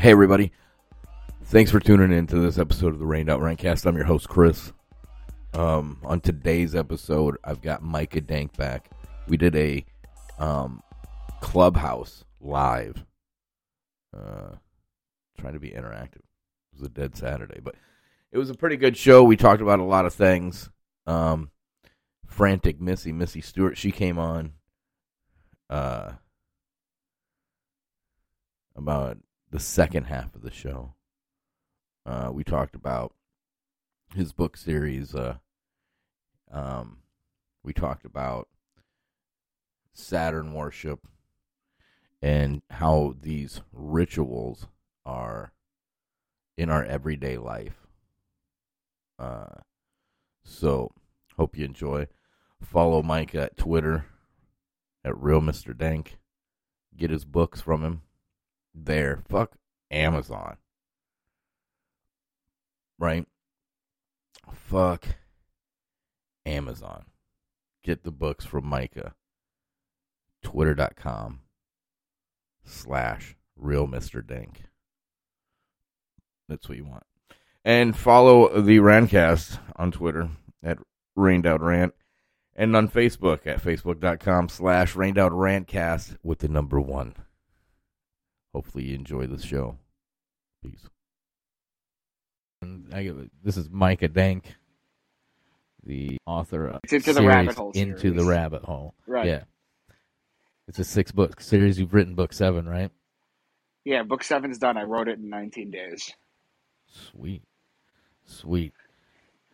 Hey, everybody. Thanks for tuning in to this episode of the Rained Out Rantcast. I'm your host, Chris. Um, on today's episode, I've got Micah Dank back. We did a um, clubhouse live. Uh, trying to be interactive. It was a dead Saturday, but it was a pretty good show. We talked about a lot of things. Um, frantic Missy, Missy Stewart, she came on. Uh, about the second half of the show. Uh, we talked about his book series. Uh, um, we talked about Saturn worship and how these rituals are in our everyday life. Uh, so hope you enjoy. Follow Mike at Twitter at Real Mr. Dank. Get his books from him there. Fuck Amazon. Right? Fuck Amazon. Get the books from Micah. Twitter.com slash real Mr. Dank. That's what you want. And follow the Rantcast on Twitter at Rained Out Rant and on Facebook at facebook.com slash Rained Out Rantcast with the number one. Hopefully you enjoy the show. Peace. And I, this is Micah Dank, the author of It's Into the series Rabbit Hole Into series. the Rabbit Hole. Right. Yeah. It's a six book series. You've written book seven, right? Yeah, book seven's done. I wrote it in 19 days. Sweet. Sweet.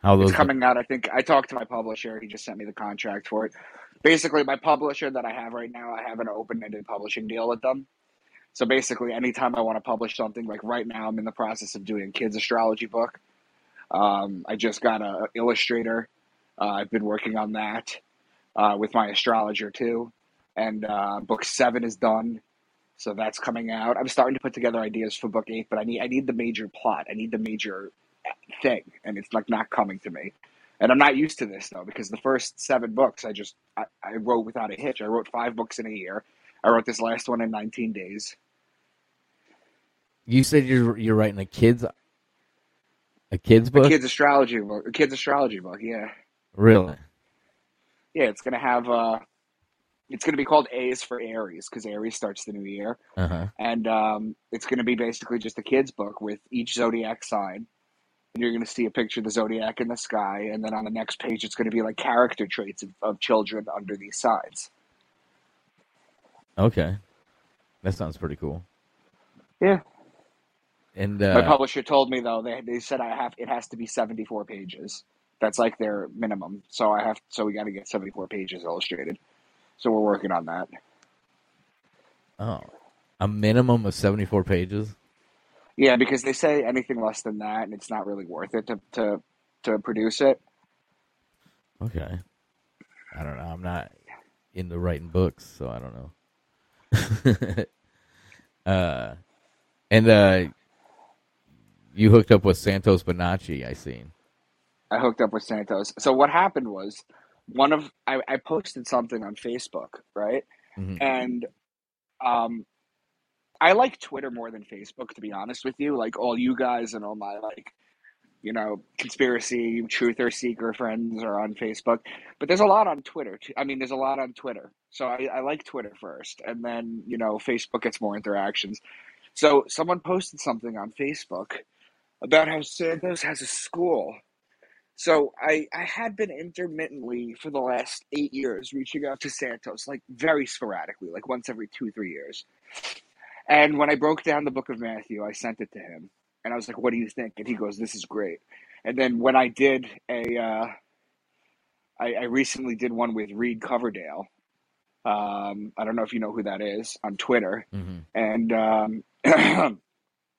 How those It's coming out. I think I talked to my publisher. He just sent me the contract for it. Basically, my publisher that I have right now, I have an open-ended publishing deal with them. So basically, anytime I want to publish something, like right now, I'm in the process of doing a kids astrology book. Um, I just got a illustrator. Uh, I've been working on that uh, with my astrologer too, and uh, book seven is done. So that's coming out. I'm starting to put together ideas for book eight, but I need I need the major plot. I need the major thing, and it's like not coming to me. And I'm not used to this though, because the first seven books I just I, I wrote without a hitch. I wrote five books in a year. I wrote this last one in 19 days. You said you're you're writing a kids a kids book? A kids astrology book. A kids astrology book. Yeah, Really? yeah. It's gonna have uh, it's gonna be called A's for Aries because Aries starts the new year, Uh huh. and um, it's gonna be basically just a kids book with each zodiac sign. And you're gonna see a picture of the zodiac in the sky, and then on the next page, it's gonna be like character traits of, of children under these signs. Okay. That sounds pretty cool. Yeah. And My uh, publisher told me though they they said I have it has to be 74 pages. That's like their minimum. So I have so we got to get 74 pages illustrated. So we're working on that. oh, a minimum of seventy four pages. Yeah, because they say anything less than that, and it's not really worth it to to to produce it. Okay. I don't know. I'm not into writing books, so I don't know. uh, and uh, you hooked up with Santos Bonacci. I seen. I hooked up with Santos. So what happened was one of I, I posted something on Facebook, right? Mhm. And um I like Twitter more than Facebook, to be honest with you. Like all you guys and all my like, you know, conspiracy truther seeker friends are on Facebook, but there's a lot on Twitter. I mean, there's a lot on Twitter, so I, I like Twitter first, and then you know, Facebook gets more interactions. So someone posted something on Facebook about how Santos has a school. So I I had been intermittently for the last eight years reaching out to Santos, like very sporadically, like once every two three years. And when I broke down the book of Matthew, I sent it to him, and I was like, "What do you think?" And he goes, "This is great." And then when I did a, uh, I, I recently did one with Reed Coverdale. Um, I don't know if you know who that is on Twitter, hmm and um,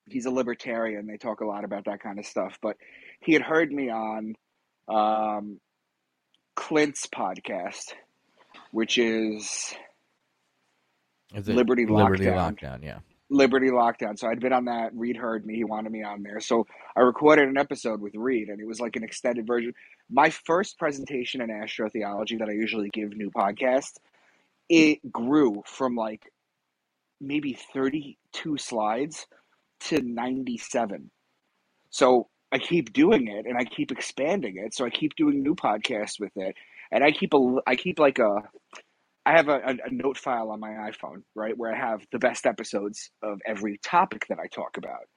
he's a libertarian. They talk a lot about that kind of stuff. But he had heard me on um, Clint's podcast, which is Is it Liberty Liberty Lockdown. Lockdown. Yeah. Liberty Lockdown. So I'd been on that. Reed heard me. He wanted me on there. So I recorded an episode with Reed, and it was like an extended version. My first presentation in astrotheology that I usually give new podcasts, it grew from like maybe 32 slides to 97. So I keep doing it and I keep expanding it. So I keep doing new podcasts with it. And I keep a, I keep like a, I have a, a, note file on my iPhone, right, where I have the best episodes of every topic that I talk about.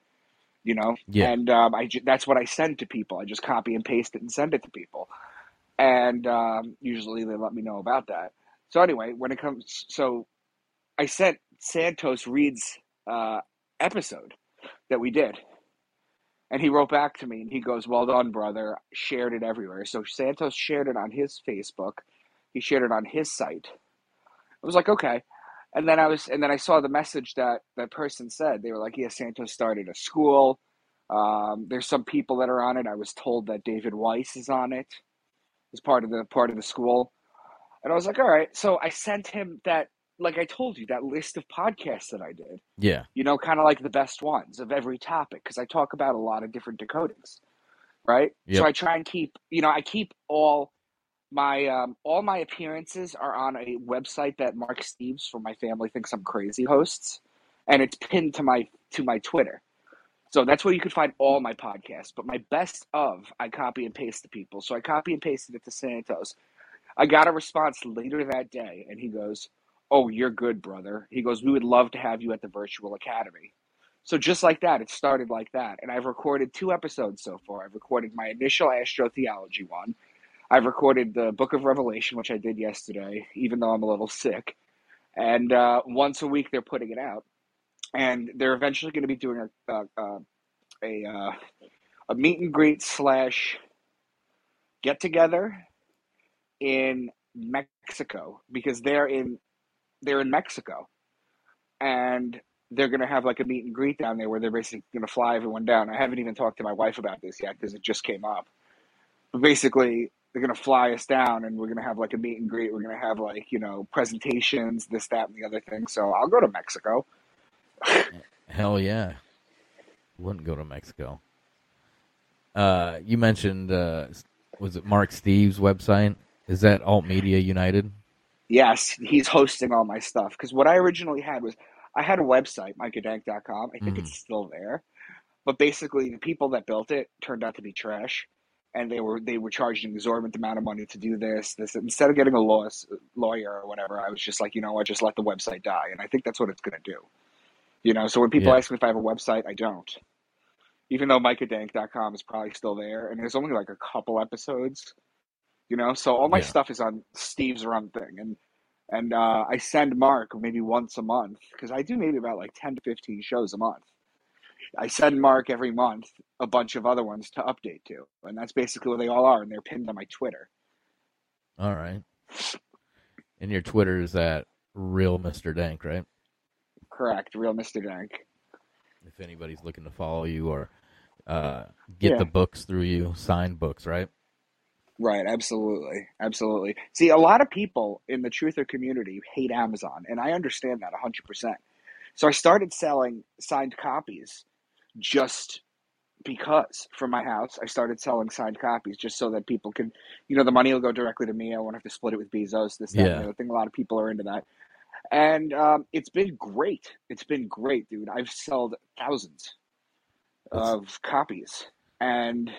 You know, yeah. and um, I that's what I send to people. I just copy and paste it and send it to people, and um, usually they let me know about that. So anyway, when it comes, so I sent Santos Reed's uh, episode that we did, and he wrote back to me and he goes, "Well done, brother." Shared it everywhere. So Santos shared it on his Facebook. He shared it on his site I was like, okay. And then I was, and then I saw the message that that person said. They were like, yeah, Santos started a school. Um, there's some people that are on it. I was told that David Weiss is on it, as part of the part of the school. And I was like, all right. So I sent him that, like I told you, that list of podcasts that I did. Yeah. You know, kind of like the best ones of every topic because I talk about a lot of different decodings, right? Yep. So I try and keep, you know, I keep all my um, all my appearances are on a website that Mark Steves from my family thinks I'm crazy hosts, and it's pinned to my to my Twitter. So that's where you could find all my podcasts. But my best of, I copy and paste to people. So I copy and pasted it to Santos. I got a response later that day, and he goes, "Oh, you're good, brother." He goes, "We would love to have you at the virtual academy." So just like that, it started like that, and I've recorded two episodes so far. I've recorded my initial astrotheology one, I've recorded the Book of Revelation, which I did yesterday, even though I'm a little sick. And uh, once a week, they're putting it out, and they're eventually going to be doing a a, uh, a meet and greet slash get together in Mexico because they're in they're in Mexico, and they're going to have like a meet and greet down there where they're basically going to fly everyone down. I haven't even talked to my wife about this yet because it just came up. But basically, they're gonna fly us down and we're gonna have like a meet and greet. We're gonna have like you know presentations, this, that, and the other thing. So I'll go to Mexico. Hell yeah, wouldn't go to Mexico. Uh, you mentioned uh, was it Mark Steves' website? Is that Alt Media United? Yes, he's hosting all my stuff. Because what I originally had was I had a website, micahdank.com. I think mm. it's still there. But basically, the people that built it turned out to be trash and they were they were charging an exorbitant amount of money to do this. This instead of getting a law, lawyer or whatever, I was just like, you know what, just let the website die, and I think that's what it's going to do. You know, so when people yeah. ask me if I have a website, I don't. Even though micahdank.com is probably still there, and there's only like a couple episodes, you know, so all my yeah. stuff is on Steve's Run thing, and and uh, I send Mark maybe once a month because I do maybe about like ten to fifteen shows a month I send Mark every month a bunch of other ones to update to, and that's basically what they all are, and they're pinned on my Twitter. All right. And your Twitter is at real Mr. Dank, right? Correct, real Mr. Dank. If anybody's looking to follow you or uh, get yeah. the books through you, signed books, right? Right, absolutely, absolutely. See, a lot of people in the truther community hate Amazon, and I understand that hundred percent. So I started selling signed copies just because from my house I started selling signed copies just so that people can, you know, the money will go directly to me. I won't have to split it with Bezos. This, that, yeah. I think a lot of people are into that, and um, it's been great. It's been great, dude. I've sold thousands That's... of copies, and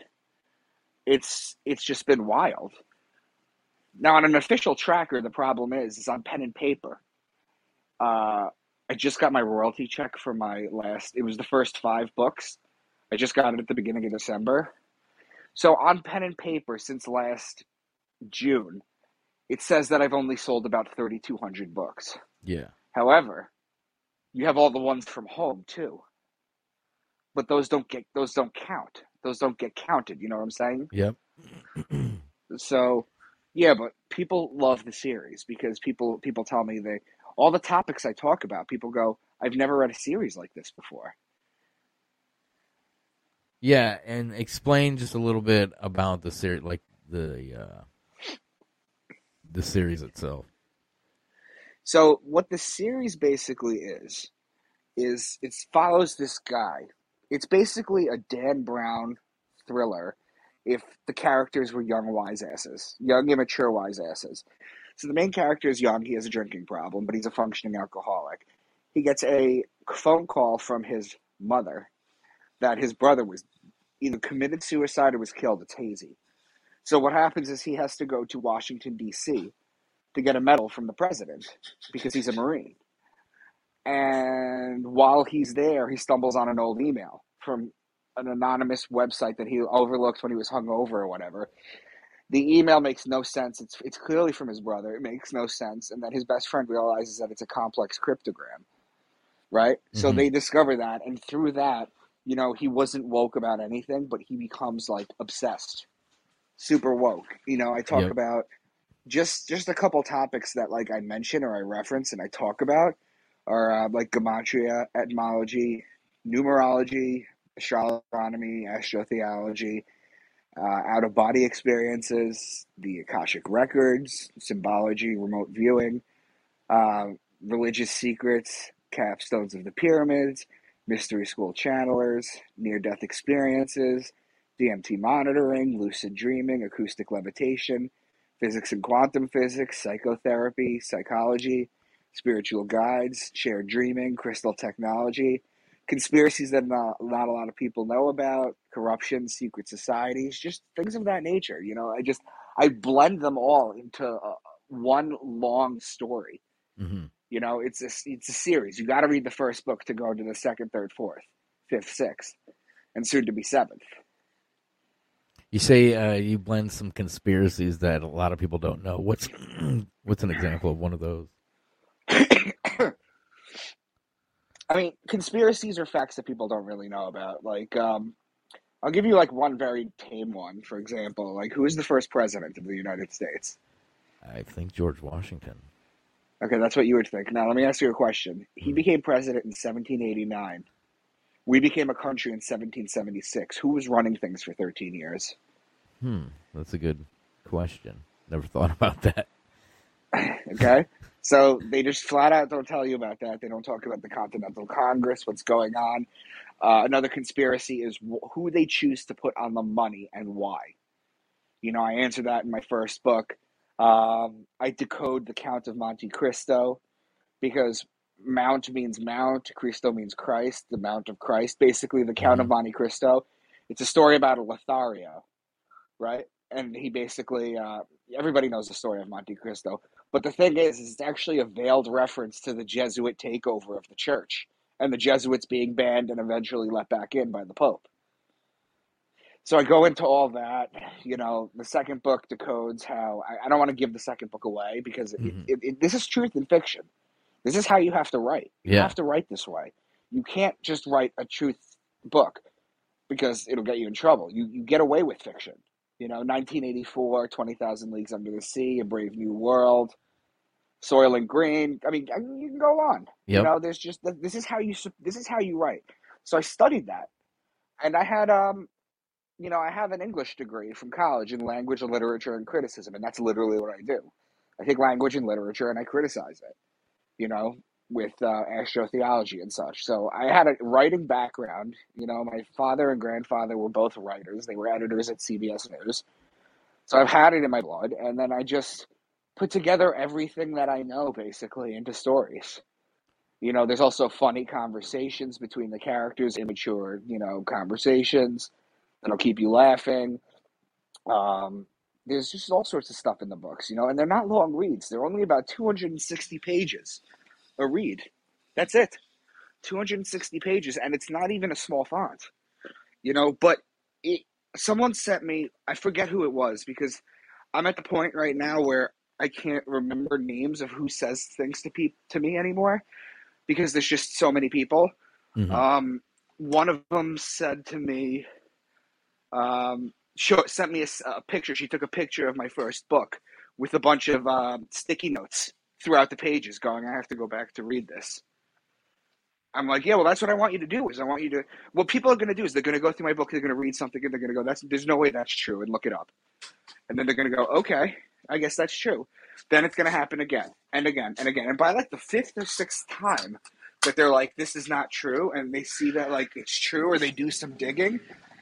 it's it's just been wild. Now on an official tracker, the problem is is on pen and paper. Uh, I just got my royalty check for my last. It was the first five books. I just got it at the beginning of December. So on pen and paper since last June, it says that I've only sold about 3,200 books. Yeah. However, you have all the ones from home too. But those don't get those don't count. Those don't get counted. You know what I'm saying? Yep. so, yeah, but people love the series because people people tell me they all the topics I talk about, people go, I've never read a series like this before. Yeah, and explain just a little bit about the series, like the uh, the series itself. So, what the series basically is is it follows this guy. It's basically a Dan Brown thriller if the characters were young wise asses, young immature wise asses. So the main character is young. He has a drinking problem, but he's a functioning alcoholic. He gets a phone call from his mother that his brother was either committed suicide or was killed. It's hazy. So what happens is he has to go to Washington D.C. to get a medal from the president because he's a Marine. And while he's there, he stumbles on an old email from an anonymous website that he overlooked when he was hungover or whatever. The email makes no sense. It's it's clearly from his brother. It makes no sense, and then his best friend realizes that it's a complex cryptogram, right? So Mhm. they discover that, and through that, you know, he wasn't woke about anything, but he becomes like obsessed, super woke. You know, I talk Yep. about just just a couple topics that like I mention or I reference and I talk about are uh, like gematria, etymology, numerology, astronomy, astrotheology, uh, out of body experiences, the Akashic records, symbology, remote viewing, uh, religious secrets, capstones of the pyramids, mystery school channelers, near death experiences, DMT monitoring, lucid dreaming, acoustic levitation, physics and quantum physics, psychotherapy, psychology, spiritual guides, shared dreaming, crystal technology, conspiracies that not, not a lot of people know about, corruption, secret societies, just things of that nature. You know, I just I blend them all into uh, one long story. hmm You know, it's a it's a series. You got to read the first book to go to the second, third, fourth, fifth, sixth, and soon to be seventh. You say uh, you blend some conspiracies that a lot of people don't know. What's what's an example of one of those? I mean, conspiracies are facts that people don't really know about. Like, um, I'll give you like one very tame one. For example, like who is the first president of the United States? I think George Washington. Okay, that's what you would think. Now, let me ask you a question. He Hmm. became president in 1789. We became a country in 1776. Who was running things for 13 years? Hmm, that's a good question. Never thought about that. Okay? So they just flat out don't tell you about that. They don't talk about the Continental Congress, what's going on. Uh, another conspiracy is wh- who they choose to put on the money and why. You know, I answer that in my first book. Um, I decode the Count of Monte Cristo because Mount means Mount, Cristo means Christ, the Mount of Christ. Basically, the Count of Monte Cristo. It's a story about a Lothario, right? And he basically, uh, everybody knows the story of Monte Cristo. But the thing is, is it's actually a veiled reference to the Jesuit takeover of the church and the Jesuits being banned and eventually let back in by the Pope. So I go into all that. You know, the second book decodes how I, I don't want to give the second book away because it, Mhm. it, it, this is truth and fiction. This is how you have to write. You Yeah. have to write this way. You can't just write a truth book because it'll get you in trouble. You you get away with fiction. You know, 1984, 20,000 Leagues Under the Sea, A Brave New World, Soylent Green. I mean, you can go on. You know, there's just this is how you this is how you write. So I studied that, and I had um, you know, I have an English degree from college in language, and literature, and criticism, and that's literally what I do. I take language and literature and I criticize it. You know, with uh, astrotheology and such. So I had a writing background. You know, my father and grandfather were both writers. They were editors at CBS News. So I've had it in my blood, and then I just put together everything that I know basically into stories. You know, there's also funny conversations between the characters, immature, you know, conversations that'll keep you laughing. Um, there's just all sorts of stuff in the books, you know, and they're not long reads. They're only about 260 pages a read. That's it. 260 pages, and it's not even a small font, you know. But it, someone sent me, I forget who it was, because I'm at the point right now where I can't remember names of who says things to pe- to me anymore because there's just so many people. Mhm. Um, one of them said to me, um, sent me a picture. She took a picture of my first book with a bunch of um, sticky notes throughout the pages, going, "I have to go back to read this." I'm like, yeah, well, that's what I want you to do. Is I want you to. What people are going to do is they're going to go through my book, they're going to read something, and they're going to go, "That's there's no way that's true," and look it up, and then they're going to go, "Okay, I guess that's true." Then it's going to happen again and again and again, and by like the fifth or sixth time that they're like, "This is not true," and they see that like it's true, or they do some digging,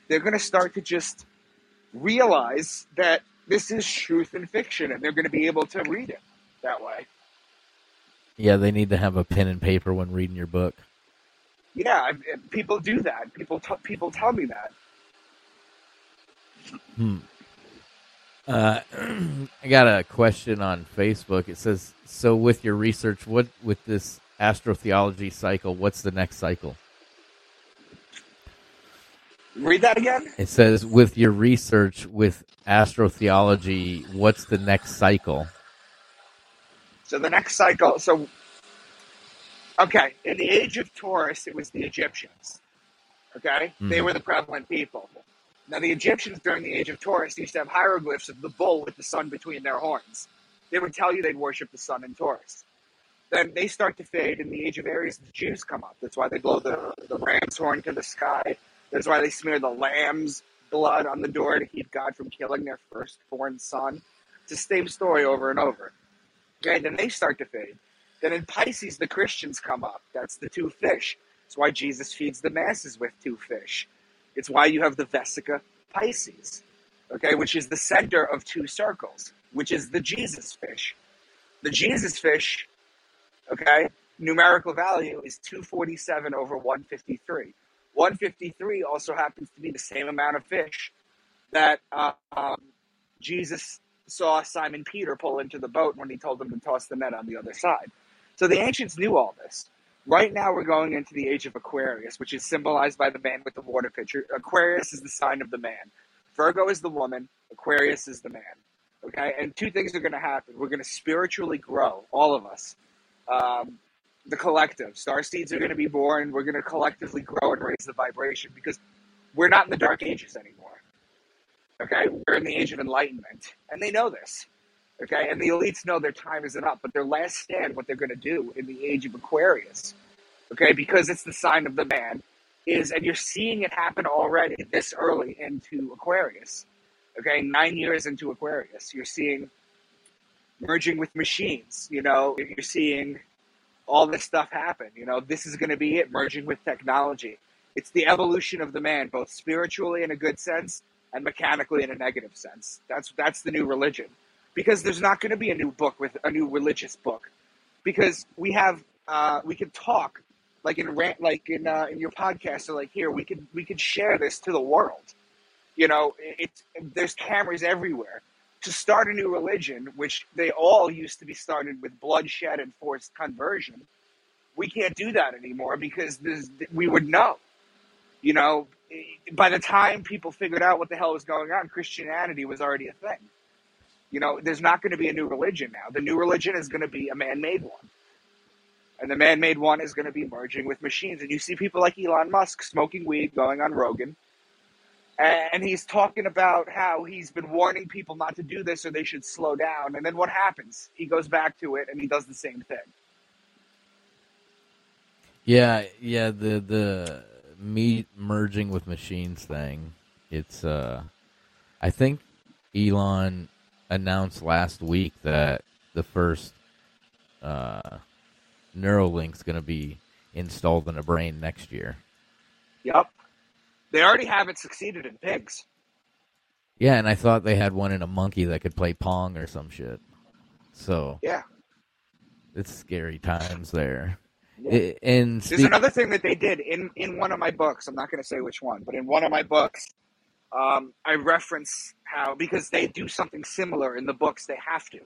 they're going to start to just realize that this is truth and fiction, and they're going to be able to read it that way. Yeah, they need to have a pen and paper when reading your book. Yeah, people do that. People t- people tell me that. Hmm. Uh, I got a question on Facebook. It says, "So with your research, what with this astrotheology cycle, what's the next cycle?" Read that again. It says, "With your research with astrotheology, what's the next cycle?" So the next cycle. So okay, in the age of Taurus, it was the Egyptians. Okay, they Mhm. were the prevalent people. Now the Egyptians during the age of Taurus used to have hieroglyphs of the bull with the sun between their horns. They would tell you they'd worship the sun in Taurus. Then they start to fade. In the age of Aries, the Jews come up. That's why they blow the, the ram's horn to the sky. That's why they smear the lamb's blood on the door to keep God from killing their firstborn son. It's the same story over and over. Okay, then they start to fade. Then in Pisces, the Christians come up. That's the two fish. That's why Jesus feeds the masses with two fish. It's why you have the Vesica Piscis, okay, which is the center of two circles, which is the Jesus fish. The Jesus fish, okay, numerical value is 247 over 153. 153 also happens to be the same amount of fish that uh, um, Jesus saw Simon Peter pull into the boat when he told him to toss the net on the other side. So the ancients knew all this. Right now, we're going into the age of Aquarius, which is symbolized by the man with the water pitcher. Aquarius is the sign of the man. Virgo is the woman. Aquarius is the man. Okay, and two things are going to happen. We're going to spiritually grow, all of us. Um, the collective star seeds are going to be born. We're going to collectively grow and raise the vibration because we're not in the dark ages anymore. Okay, we're in the age of enlightenment, and they know this. Okay, and the elites know their time isn't up, but their last stand, what they're going to do in the age of Aquarius, okay, because it's the sign of the man, is, and you're seeing it happen already this early into Aquarius. Okay, nine years into Aquarius, you're seeing merging with machines. You know, you're seeing all this stuff happen. You know, this is going to be it, merging with technology. It's the evolution of the man, both spiritually in a good sense and mechanically in a negative sense. That's that's the new religion, because there's not going to be a new book with a new religious book, because we have uh, we can talk like in rant like in uh, in your podcast or like here we could we could share this to the world. You know, it's there's cameras everywhere. To start a new religion, which they all used to be started with bloodshed and forced conversion, we can't do that anymore because we would know. You know, by the time people figured out what the hell was going on, Christianity was already a thing. You know, there's not going to be a new religion now. The new religion is going to be a man made one. And the man made one is going to be merging with machines. And you see people like Elon Musk smoking weed, going on Rogan. And he's talking about how he's been warning people not to do this or they should slow down. And then what happens? He goes back to it and he does the same thing. Yeah, yeah, the the meat merging with machines thing. It's uh I think Elon announced last week that the first uh Neuralink's going to be installed in a brain next year. Yep. They already have it succeeded in pigs. Yeah, and I thought they had one in a monkey that could play pong or some shit. So, Yeah. it's scary times there. Yeah. And There's another thing that they did in, in one of my books. I'm not going to say which one, but in one of my books, um, I reference how, because they do something similar in the books, they have to.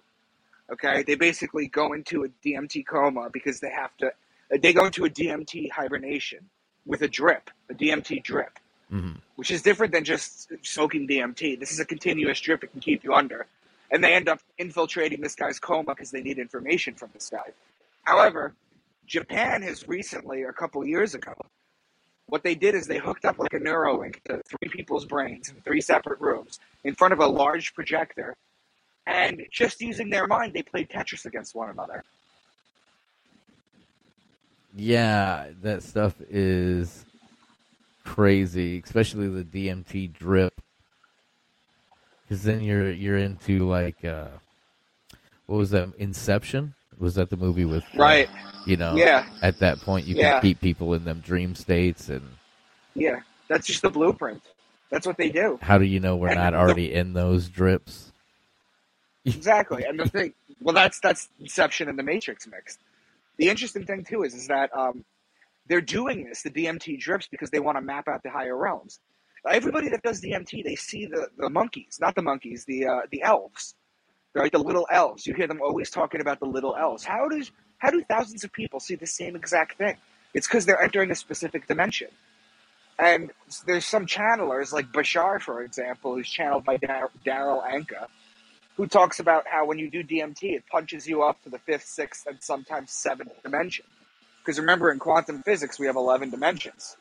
Okay? They basically go into a DMT coma because they have to, they go into a DMT hibernation with a drip, a DMT drip. Mhm. which is different than just soaking DMT. This is a continuous drip; it can keep you under. And they end up infiltrating this guy's coma because they need information from this guy. However, Japan has recently, a couple years ago, what they did is they hooked up like a Neuralink to three people's brains in three separate rooms in front of a large projector, and just using their mind, they played Tetris against one another. Yeah, that stuff is crazy, especially the DMT drip. Because then you're you're into like uh, what was that? Inception? Was that the movie with uh, Right? You know, Yeah, at that point you Yeah. can keep people in them dream states, and yeah. That's just the blueprint. That's what they do. how do you know we're And not the- already in those drips? Exactly. And the thing, well, that's that's Inception and the Matrix mixed. The interesting thing too is is that um, they're doing this, the DMT drips, because they want to map out the higher realms. Everybody that does DMT, they see the, the monkeys, not the monkeys, the uh, the elves. They're like the little elves. You hear them always talking about the little elves. How does how do thousands of people see the same exact thing? It's because they're entering a specific dimension. And there's some channelers, like Bashar, for example, who's channeled by Dar- Darryl Anka, who talks about how when you do DMT, it punches you up to the fifth, sixth, and sometimes seventh dimension. Because remember, in quantum physics, we have 11 dimensions.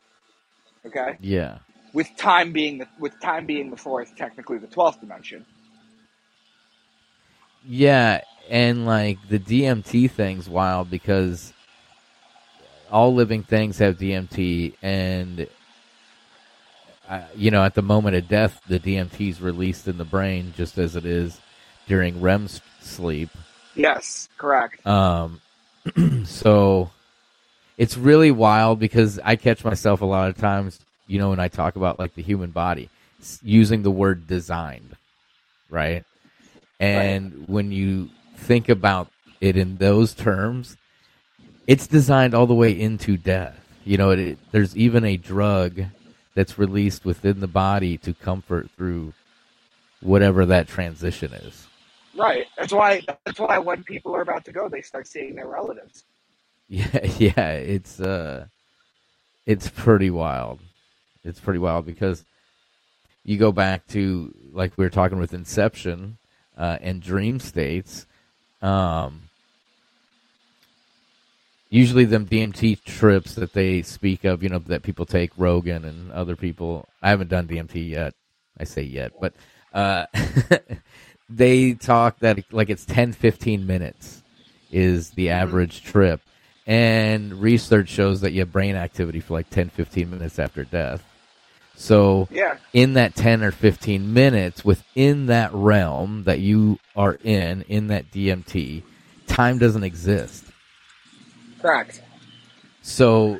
Okay? Yeah. With time being the, with time being the fourth, technically the 12th dimension. Yeah, and like the DMT thing's wild because all living things have DMT, and uh, you know, at the moment of death, the DMT is released in the brain just as it is during REM sleep. Yes, correct. Um, so it's really wild because I catch myself a lot of times, you know, when I talk about like the human body, using the word designed, right? And right. when you think about it in those terms, it's designed all the way into death. You know, it, it, there's even a drug that's released within the body to comfort through whatever that transition is. Right. That's why. That's why when people are about to go, they start seeing their relatives. Yeah, yeah. It's uh, it's pretty wild. It's pretty wild because you go back to like we were talking with Inception uh, and dream states. Um, usually, them DMT trips that they speak of, you know, that people take, Rogan and other people. I haven't done DMT yet. I say yet, but uh, they talk that like it's 10, 15 minutes is the mm-hmm. average trip. And research shows that you have brain activity for like 10, 15 minutes after death. So, yeah. in that 10 or 15 minutes, within that realm that you are in, in that DMT, time doesn't exist. Correct. So,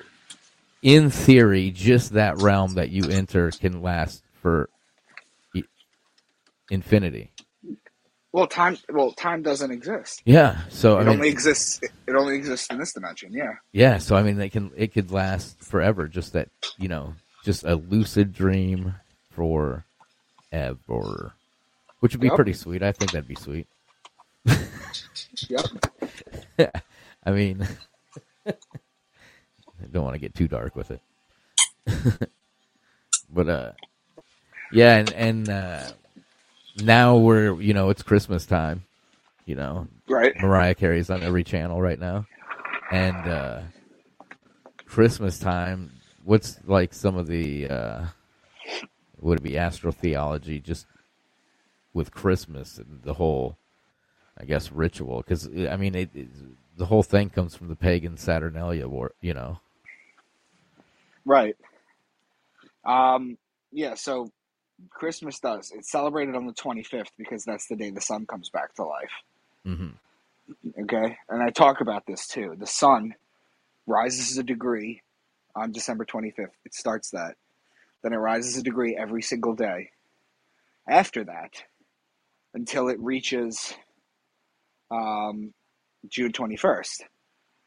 in theory, just that realm that you enter can last for infinity. Well, time. Well, time doesn't exist. Yeah. So it I mean, only exists. It only exists in this dimension. Yeah. Yeah. So I mean, it can it could last forever. Just that you know just a lucid dream for ever, which would be yep. pretty sweet. I think that'd be sweet. yep. I mean, I don't want to get too dark with it, but uh, yeah, and and uh, now we're you know it's Christmas time, you know, right? Mariah Carey's on every channel right now, and uh, Christmas time what's like some of the uh, would it be astrotheology just with Christmas and the whole, I guess, ritual? Because I mean, it, it, the whole thing comes from the pagan Saturnalia war, you know. Right. Um. Yeah. So Christmas does. It's celebrated on the 25th because that's the day the sun comes back to life. Mm-hmm. Okay. And I talk about this too. The sun rises a degree on December 25th. It starts that. Then it rises a degree every single day. After that, until it reaches um, June 21st,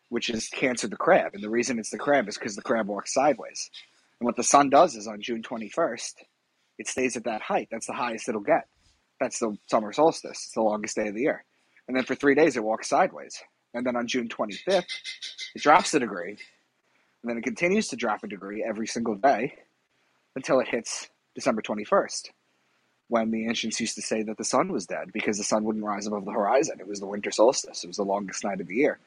which is Cancer the crab. And the reason it's the crab is because the crab walks sideways. And what the sun does is on June 21st, it stays at that height. That's the highest it'll get. That's the summer solstice. It's the longest day of the year. And then for three days, it walks sideways. And then on June 25th, it drops a degree and then it continues to drop a degree every single day until it hits December 21st, when the ancients used to say that the sun was dead because the sun wouldn't rise above the horizon. It was the winter solstice, it was the longest night of the year.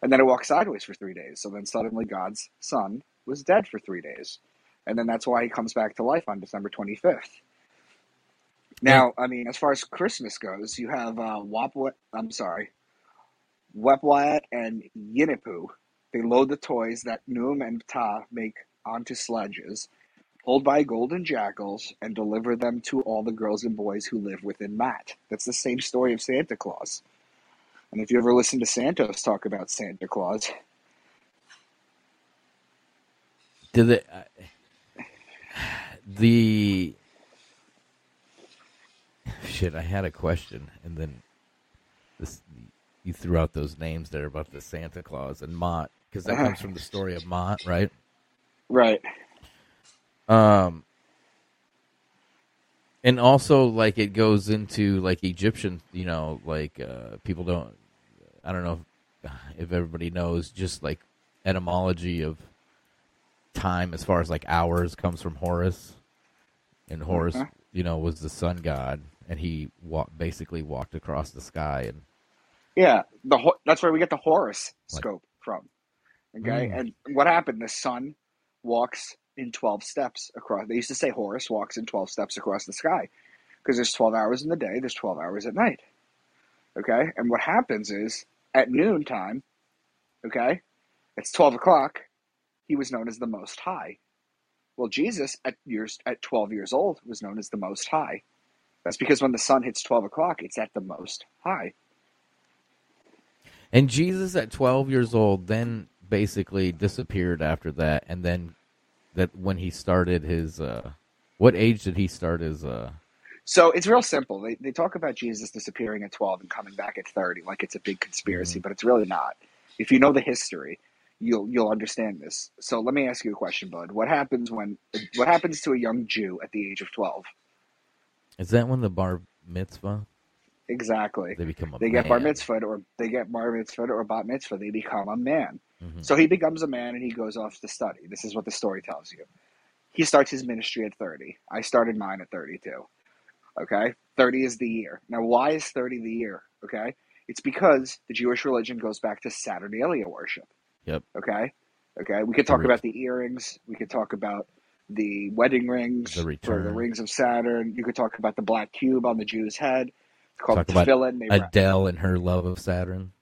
And then it walked sideways for three days. So then suddenly God's sun was dead for three days. And then that's why he comes back to life on December 25th. Now, I mean, as far as Christmas goes, you have uh, I'm sorry, Wepwat and Yinipu they load the toys that Khnum and Ptah make onto sledges, pulled by golden jackals, and deliver them to all the girls and boys who live within Maat. That's the same story of Santa Claus. And if you ever listen to Santos talk about Santa Claus, did the uh, the shit? I had a question, and then this you threw out those names there about the Santa Claus and Mott because that comes from the story of Mont, right? Right. Um, and also like it goes into like Egyptian, you know, like uh, people don't. I don't know if, if everybody knows, just like etymology of time as far as like hours comes from Horus, and Horus, Uh-huh. you know, was the sun god, and he wa- basically walked across the sky and Yeah, the Ho- that's where we get the Horus Like- scope from. Okay, Mm. and what happened? The sun walks in twelve steps across. They used to say Horus walks in twelve steps across the sky because there's twelve hours in the day. There's twelve hours at night. Okay, and what happens is at noon time. Okay, it's twelve o'clock. He was known as the Most High. Well, Jesus at years at twelve years old was known as the Most High. That's because when the sun hits twelve o'clock, it's at the Most High. And Jesus at 12 years old then basically disappeared after that and then that when he started his uh what age did he start his uh So it's real simple. They, they talk about Jesus disappearing at 12 and coming back at 30 like it's a big conspiracy, but it's really not. If you know the history, you'll you'll understand this. So let me ask you a question, Bud. What happens when what happens to a young Jew at the age of 12? is that when the bar mitzvah Exactly. they become a They get bar mitzvah or they get bar mitzvah or bat mitzvah. They become a man. Mhm. So he becomes a man and he goes off to study. This is what the story tells you. He starts his ministry at 30. I started mine at 32. Okay? 30 is the year. Now, why is 30 the year? Okay? It's because the Jewish religion goes back to Saturnalia worship. Yep. Okay? Okay? We could talk about the earrings. We could talk about the wedding rings The for the rings of Saturn. You could talk about the black cube on the Jew's head. It's called Talk about tefillin. They Adele and her love of Saturn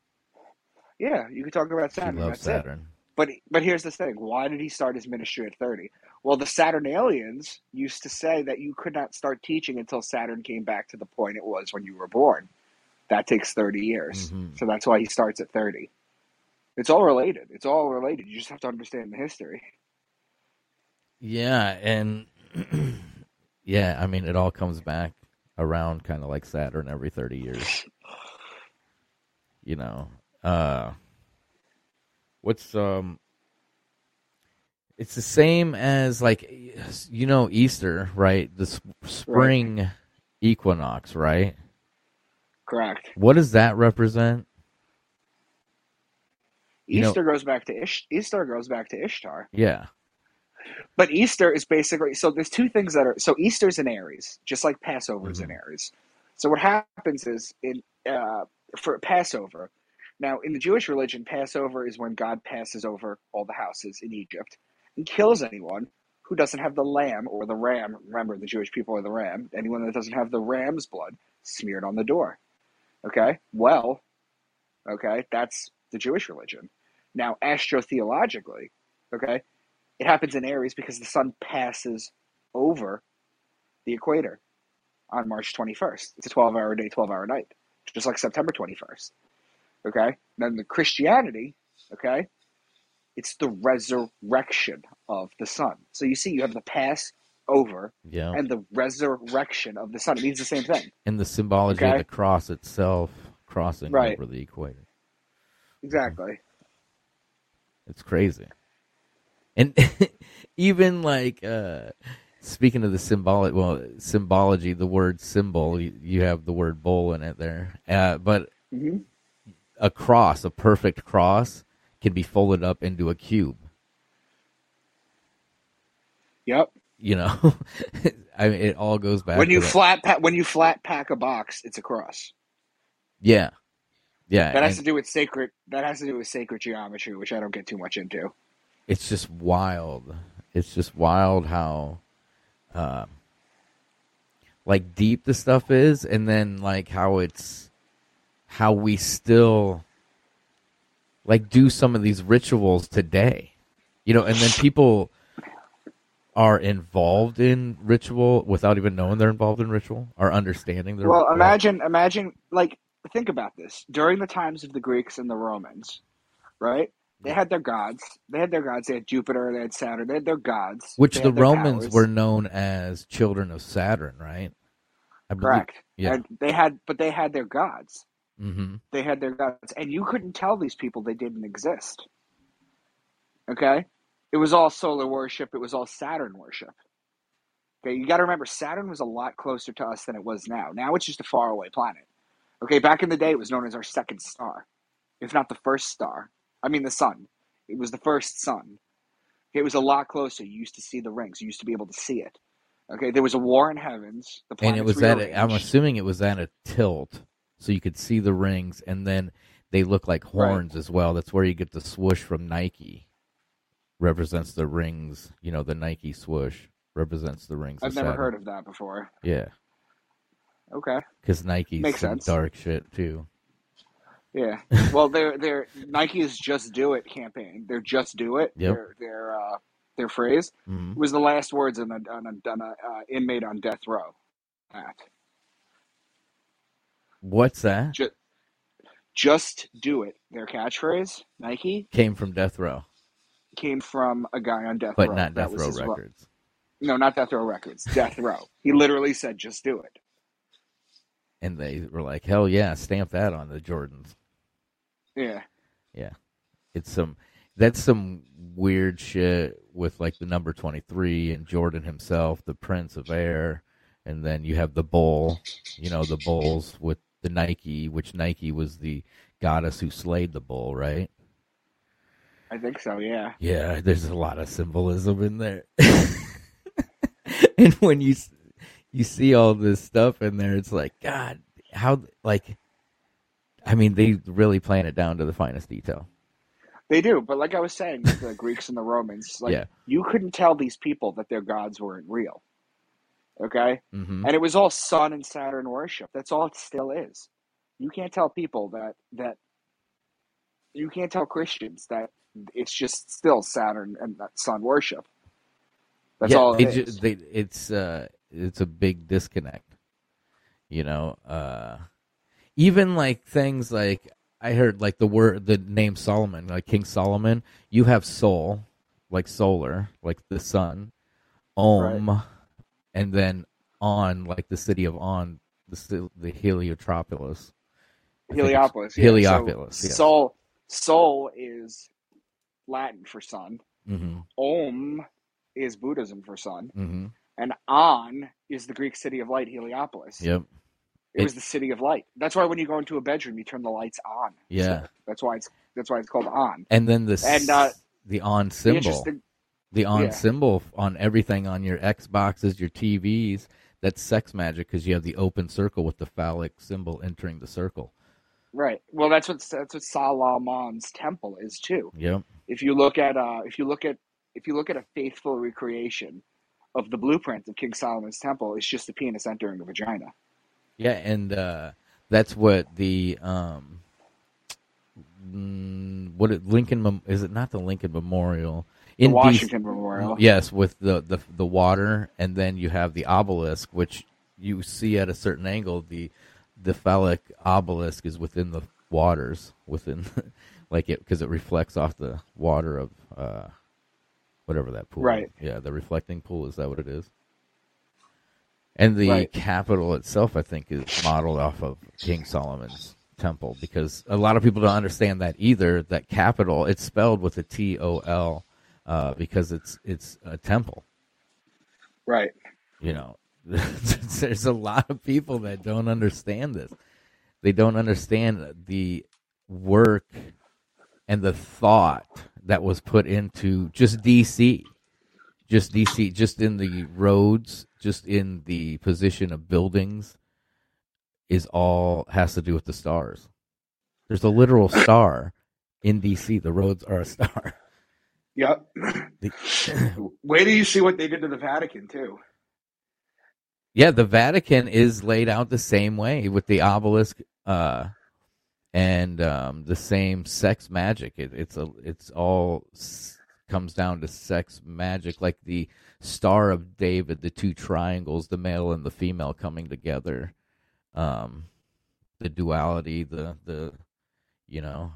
yeah, you could talk about Saturn. loves That's it. Saturn But but here's the thing: why did he start his ministry at thirty? Well, the Saturnalians used to say that you could not start teaching until Saturn came back to the point it was when you were born. That takes thirty years, Mhm. so that's why he starts at thirty. It's all related. It's all related. You just have to understand the history. yeah and yeah I mean it all comes back around kind of like Saturn every 30 years you know uh what's um it's the same as like you know easter right the s- spring equinox right Correct. what does that represent You know- Easter goes back to Ish- Easter goes back to Ishtar. yeah But Easter is basically so there's two things that are so Easter's in Aries, just like Passover is in. Aries. So what happens is in uh, for Passover. Now in the Jewish religion, Passover is when God passes over all the houses in Egypt and kills anyone who doesn't have the lamb or the ram. Remember, the Jewish people are the ram. Anyone that doesn't have the ram's blood smeared on the door. Okay, well, okay, that's the Jewish religion. Now, astrotheologically, okay, it happens in Aries because the sun passes over the equator on March 21st. It's a 12 hour day, 12 hour night, just like September 21st. Okay? Then the Christianity, okay, it's the resurrection of the sun. So you see, you have the pass over yeah and the resurrection of the sun. It means the same thing. and the symbology Okay. of the cross itself crossing Right. over the equator Exactly. It's crazy. And even like uh speaking of the symbolic well symbology, the word symbol, you, you have the word bowl in it there. Uh but hmm a cross, a perfect cross can be folded up into a cube, Yep. you know. I mean it all goes back When you to flat pa- when you flat pack a box, it's a cross. Yeah. Yeah. That has to do with sacred. That has to do with sacred geometry, which I don't get too much into. it's just wild. It's just wild how uh, like deep the stuff is and then like how it's how we still like do some of these rituals today. You know, and then people are involved in ritual without even knowing they're involved in ritual or understanding their Well, imagine, imagine, like, think about this. During the times of the Greeks and the Romans, right? They had their gods. They had their gods. They had Jupiter. They had Saturn. They had their gods. which the Romans powers. were known as children of Saturn, right? I believe- correct. Yeah. And they had, but they had their gods. Mhm. They had their gods, and you couldn't tell these people they didn't exist. Okay, it was all solar worship. It was all Saturn worship. Okay, you got to remember Saturn was a lot closer to us than it was now. Now it's just a faraway planet. Okay, back in the day, it was known as our second star, if not the first star. I mean, the sun. It was the first sun. It was a lot closer. You used to see the rings. You used to be able to see it. Okay, there was a war in heavens. The and it was at. A, I'm assuming it was at a tilt, so you could see the rings, and then they look like horns as well. That's where you get the swoosh from Nike. Represents the rings. You know, the Nike swoosh represents the rings. I've never Saturn. heard of that before. Yeah, Okay, because Nike's Makes some sense. dark shit too. yeah. Well, their their Nike's "Just Do It" campaign. Their "Just Do It." Yep. Their their uh, their phrase hmm was the last words on a on a, on a uh, inmate on death row. That What's that? just just do it. Their catchphrase, Nike, Came from Death Row, came from a guy on death Row. but row. not Death Row his ro- Records. No, not death row records. Death row. He literally said, "Just do it." And they were like, "Hell yeah, stamp that on the Jordans." Yeah. Yeah. it's some that's some weird shit with like the number 23 and Jordan himself, the Prince of Air, and then you have the bull, you know, the bulls with the Nike, which Nike was the goddess who slayed the bull, right? I think so. Yeah. Yeah, there's a lot of symbolism in there. and when you you see all this stuff in there, it's like God, how like, I mean, they really plan it down to the finest detail. They do, but like I was saying, the Greeks and the Romans, like Yeah. you couldn't tell these people that their gods weren't real. Okay, hmm and it was all Sun and Saturn worship. That's all it still is. You can't tell people that that you can't tell Christians that it's just still Saturn and Sun worship. That's yeah, all it they, it's uh, it's a big disconnect. You know, uh, even like things like I heard like the word the name Solomon, like King Solomon. You have soul, like solar, like the sun, Om, and then on, like the city of On, the the Heliotropolis. I think it's- Heliopolis. yeah. Heliopolis, So yes. Sol, Sol is Latin for sun. hmm Om is Buddhism for sun, hmm and On is the Greek city of light, Heliopolis. Yep. It was the city of light. That's why when you go into a bedroom, you turn the lights on. Yeah. So that's why it's that's why it's called on. And then the And, uh, the on The symbol. interesting- the on Yeah. symbol on everything on your Xboxes, your TVs. That's sex magic because you have the open circle with the phallic symbol entering the circle. right. Well, that's what that's what Solomon's temple is too. Yep. If you look at uh, if you look at if you look at a faithful recreation of the blueprint of King Solomon's temple, it's just a penis entering a vagina. Yeah, and uh, that's what the um, mm, what it, Lincoln is it not the Lincoln Memorial The in DC Washington Memorial. Yes, with the, the the water, and then you have the obelisk, which you see at a certain angle. The the phallic obelisk is within the waters, within like it because it reflects off the water of uh, whatever that pool. Right. Yeah, the reflecting pool is that what it is? And the Right. capital itself, I think, is modeled off of King Solomon's temple because a lot of people don't understand that either. That capital, it's spelled with a T O L uh, because it's it's a temple. Right. You know, there's a lot of people that don't understand this. They don't understand the work and the thought that was put into just DC, just DC, just in the roads, just in the position of buildings, is all has to do with the stars. There's a literal star in DC. The roads are a star. Yep. Wait till you see what they did to the Vatican too. Yeah, the Vatican is laid out the same way with the obelisk uh, and um, the same sex magic. It, it's a it's all s- comes down to sex magic, like the Star of David, the two triangles, the male and the female coming together, um, the duality, the the you know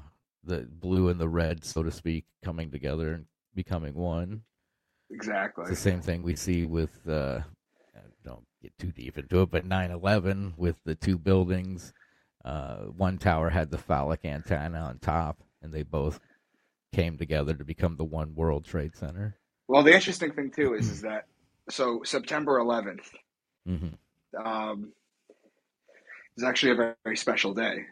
the blue and the red, so to speak, coming together and becoming one. Exactly. It's the same thing we see with uh, don't get too deep into it, but 9/11 with the two buildings. Uh, one tower had the phallic antenna on top, and they both came together to become the one World Trade Center. Well, the interesting thing too is is that so September 11th hmm um, is actually a very, very special day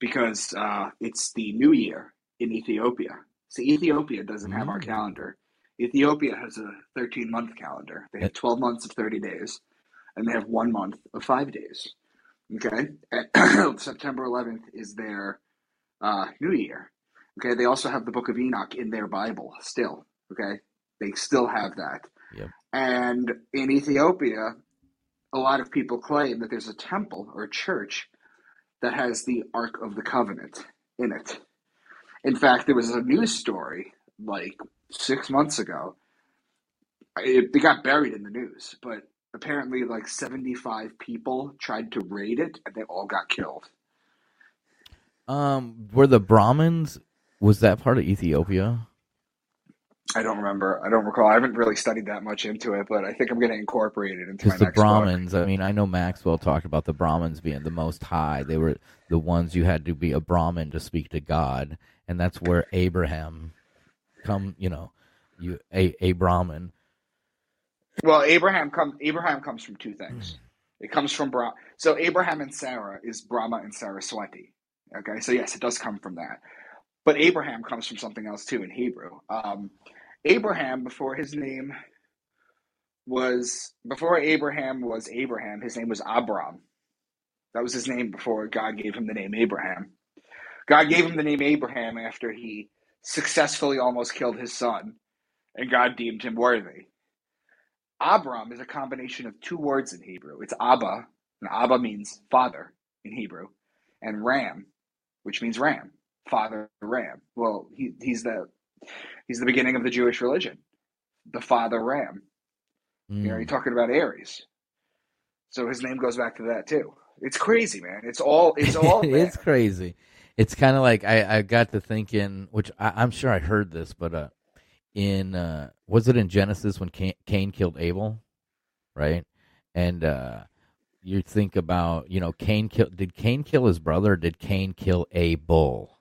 because uh, it's the New Year in Ethiopia. So Ethiopia doesn't have our Mm. calendar. Ethiopia has a 13 month calendar. They have 12 months of 30 days, and they have one month of five days. Okay, September 11th is their uh, New Year. Okay, they also have the Book of Enoch in their Bible still. Okay, they still have that. Yep. And in Ethiopia, a lot of people claim that there's a temple or a church that has the Ark of the Covenant in it. In fact, there was a news story like six months ago. It, they got buried in the news, but apparently, like 75 people tried to raid it and they all got killed. Um, were the Brahmins? Was that part of Ethiopia? I don't remember. I don't recall. I haven't really studied that much into it, but I think I'm going to incorporate it into my Because the next book. Brahmins, I mean, I know Maxwell talked about the Brahmins being the most high. They were the ones you had to be a Brahmin to speak to God, and that's where Abraham come. You know, you a a Brahmin. Well, Abraham comes. Abraham comes from two things. It comes from Bra. So Abraham and Sarah is Brahma and Saraswati. Okay, so yes, it does come from that. But Abraham comes from something else too in Hebrew. Um, Abraham, before his name was before Abraham was Abraham, his name was Abram. That was his name before God gave him the name Abraham. God gave him the name Abraham after he successfully almost killed his son, and God deemed him worthy. Abram is a combination of two words in Hebrew. It's Abba, and Abba means father in Hebrew, and Ram, which means ram, father ram. Well, he, he's the he's the beginning of the Jewish religion, the father ram. You know, Mm. you're talking about Aries, so his name goes back to that too. It's crazy, man. It's all it's all it's crazy. It's kind of like I, I got to thinking, which I, I'm sure I heard this, but uh, in uh, was it in Genesis when Cain, Cain killed Abel, right? And uh, you think about, you know, Cain kill did Cain kill his brother? Or did Cain kill a bull?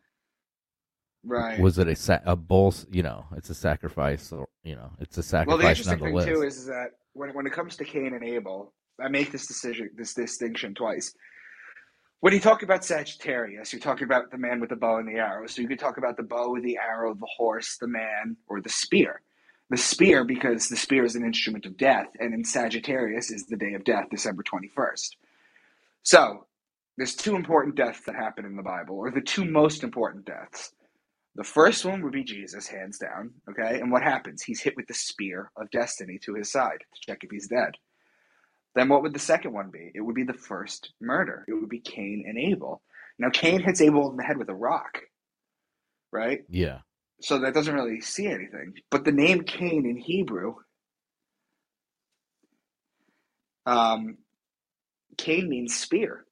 Right. Was it a sa- a bull? You know, it's a sacrifice, or you know, it's a sacrifice. Well, the interesting thing too is, is that when when it comes to Cain and Abel, I make this decision this distinction twice. When you talk about Sagittarius, you're talking about the man with the bow and the arrow. So you could talk about the bow, with the arrow, the horse, the man, or the spear. The spear, because the spear is an instrument of death, and in Sagittarius is the day of death, December 21st. So there's two important deaths that happen in the Bible, or the two most important deaths. The first one would be Jesus, hands down. Okay, and what happens? He's hit with the spear of destiny to his side to check if he's dead. Then what would the second one be? It would be the first murder. It would be Cain and Abel. Now Cain hits Abel in the head with a rock, right? yeah, So that doesn't really see anything. But the name Cain in Hebrew, um, Cain means spear.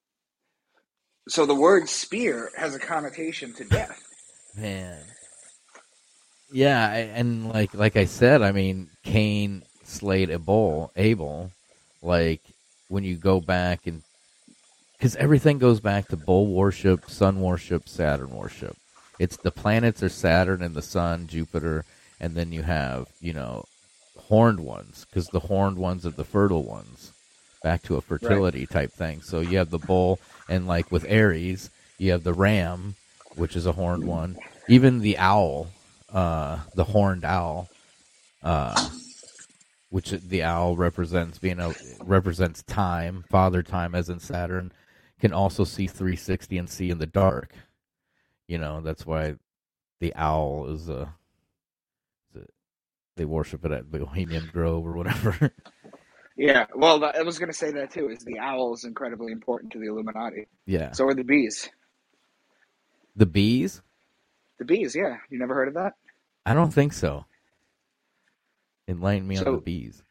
So the word spear has a connotation to death. Man. Yeah, I- and like like I said, I mean, Cain slayed Abel. Abel, like when you go back and because everything goes back to bull worship, sun worship, Saturn worship. It's the planets are Saturn and the sun, Jupiter, and then you have you know horned ones because the horned ones are the fertile ones. Back to a fertility type thing. So you have the bull, and like with Aries, you have the ram, which is a horned one. Even the owl, uh, the horned owl, uh, which the owl represents being a represents time, father time, as in Saturn, can also see 360 and see in the dark. You know that's why the owl is a. is a- They worship it at Bohemian Grove or whatever. Yeah, well, I was going to say that too. Is the owl is incredibly important to the Illuminati. yeah, So are the bees. The bees. The bees, yeah. You never heard of that? I don't think so. Enlighten me on the bees.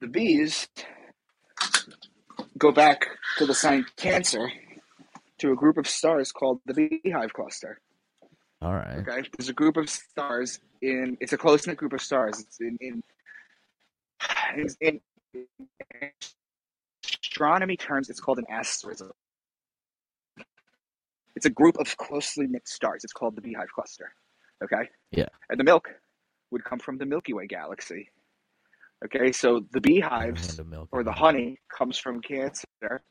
The bees go back to the sign Cancer to a group of stars called the Beehive Cluster. All right. Okay, there's a group of stars in. It's a close knit group of stars. It's in in, in, in astronomy terms. It's called an asterism. It's a group of closely knit stars. It's called the Beehive Cluster. Okay. Yeah. And the milk would come from the Milky Way galaxy. Okay, so the beehives of milk or the honey comes from Cancer.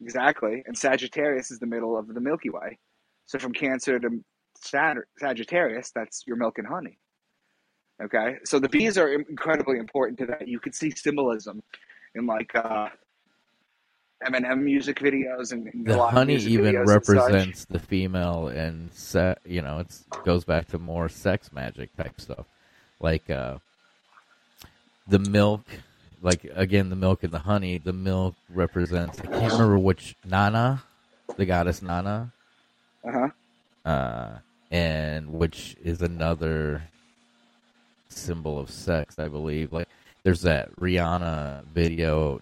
Exactly. And Sagittarius is the middle of the Milky Way. So from Cancer to Sag- Sagittarius, that's your milk and honey. Okay, so the bees are incredibly important to that. You could see symbolism in like uh, Eminem music videos and, and the honey even videos and such. represents the female and se- you know it goes back to more sex magic type stuff like uh the milk like again the milk and the honey the milk represents i can't remember which nana the goddess nana Uh-huh. uh and which is another symbol of sex i believe like there's that rihanna video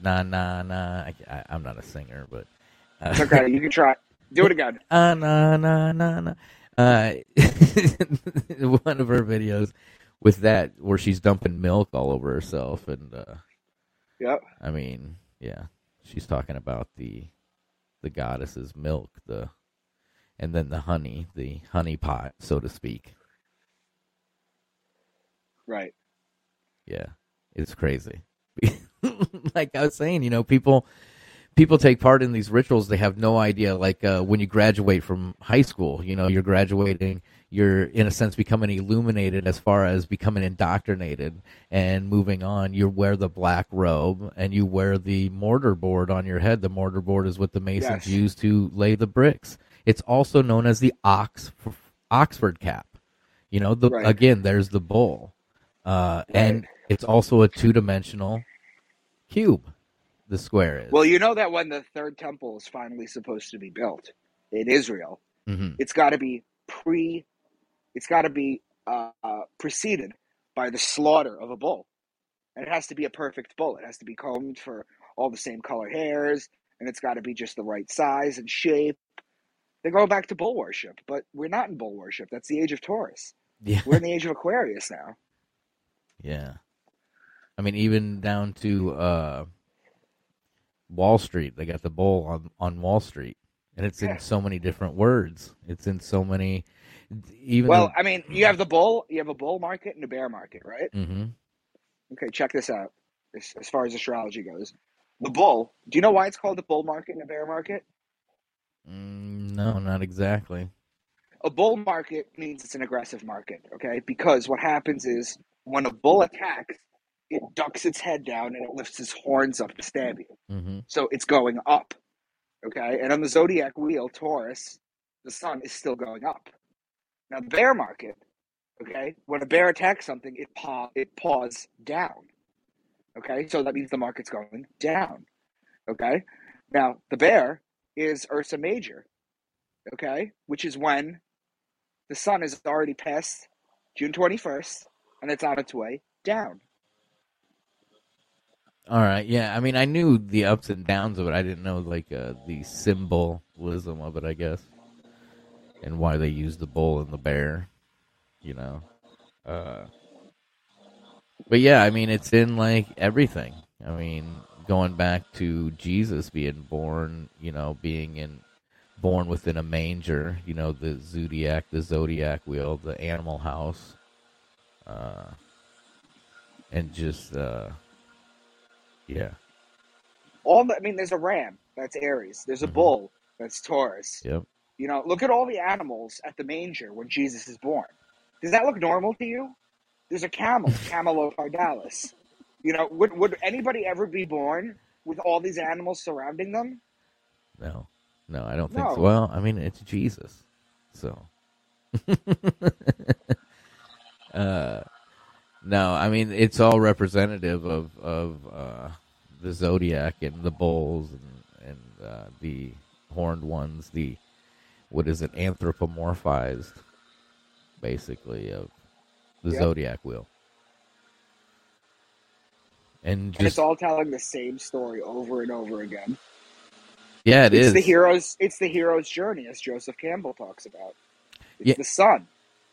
na na na I, I, i'm not a singer but uh, okay. You can try. Do it again. Ah, na na na na. Uh, one of her videos with that where she's dumping milk all over herself, and uh, Yep. I mean, yeah, she's talking about the the goddess's milk, the and then the honey, the honey pot, so to speak. Right. Yeah, it's crazy. like I was saying, you know, people people take part in these rituals. They have no idea. Like uh, when you graduate from high school, you know, you're graduating. You're in a sense becoming illuminated as far as becoming indoctrinated and moving on. You wear the black robe and you wear the mortar board on your head. The mortar board is what the masons Yes. use to lay the bricks. It's also known as the ox Oxford cap. You know, the Right. again, there's the bull, uh, and it's also a two dimensional cube. The square is. Well, you know that when the third temple is finally supposed to be built in Israel, hmm it's got to be pre, it's got to be uh, uh, preceded by the slaughter of a bull, and it has to be a perfect bull. It has to be combed for all the same color hairs, and it's got to be just the right size and shape. They go back to bull worship, but we're not in bull worship. That's the age of Taurus. Yeah, We're in the age of Aquarius now. yeah. I mean, even down to uh, Wall Street, they got the bull on on Wall Street, and it's in so many different words. It's in so many. Even Well, I mean, you have the bull, you have a bull market and a bear market, right? Mm-hmm. Okay, check this out. As, as far as astrology goes, the bull. Do you know why it's called the bull market and the bear market? mm, no, not exactly. A bull market means it's an aggressive market. Okay, because what happens is when a bull attacks, it ducks its head down and it lifts its horns up to stab you. hmm So it's going up. Okay, and on the zodiac wheel, Taurus, the sun is still going up. Now, the bear market. Okay, when a bear attacks something, it paw it paws down. Okay, so that means the market's going down. Okay, now the bear is Ursa Major. Okay, which is when the sun is already past June twenty first, and it's on its way down. All right, yeah. I mean, I knew the ups and downs of it. I didn't know like uh, the symbolism of it, I guess, and why they use the bull and the bear. You know, uh, but yeah, I mean, it's in like everything. I mean, going back to Jesus being born, you know, being in born within a manger. You know, the zodiac, the zodiac wheel, the animal house, uh, and just. Uh, yeah. All the, I mean, there's a ram that's Aries. There's a Mhm. bull that's Taurus. Yep. You know, look at all the animals at the manger when Jesus is born. Does that look normal to you? There's a camel, Camelopardalis. You know, would would anybody ever be born with all these animals surrounding them? No. No, I don't think No. so. Well, I mean, it's Jesus. So. uh, no, I mean, it's all representative of, of uh, the zodiac and the bulls and, and uh, the horned ones, the, what is it, anthropomorphized, basically, of the Yep. zodiac wheel. And And it's all telling the same story over and over again. yeah, it it's is. the hero's it's the hero's journey, as Joseph Campbell talks about. It's Yeah. the sun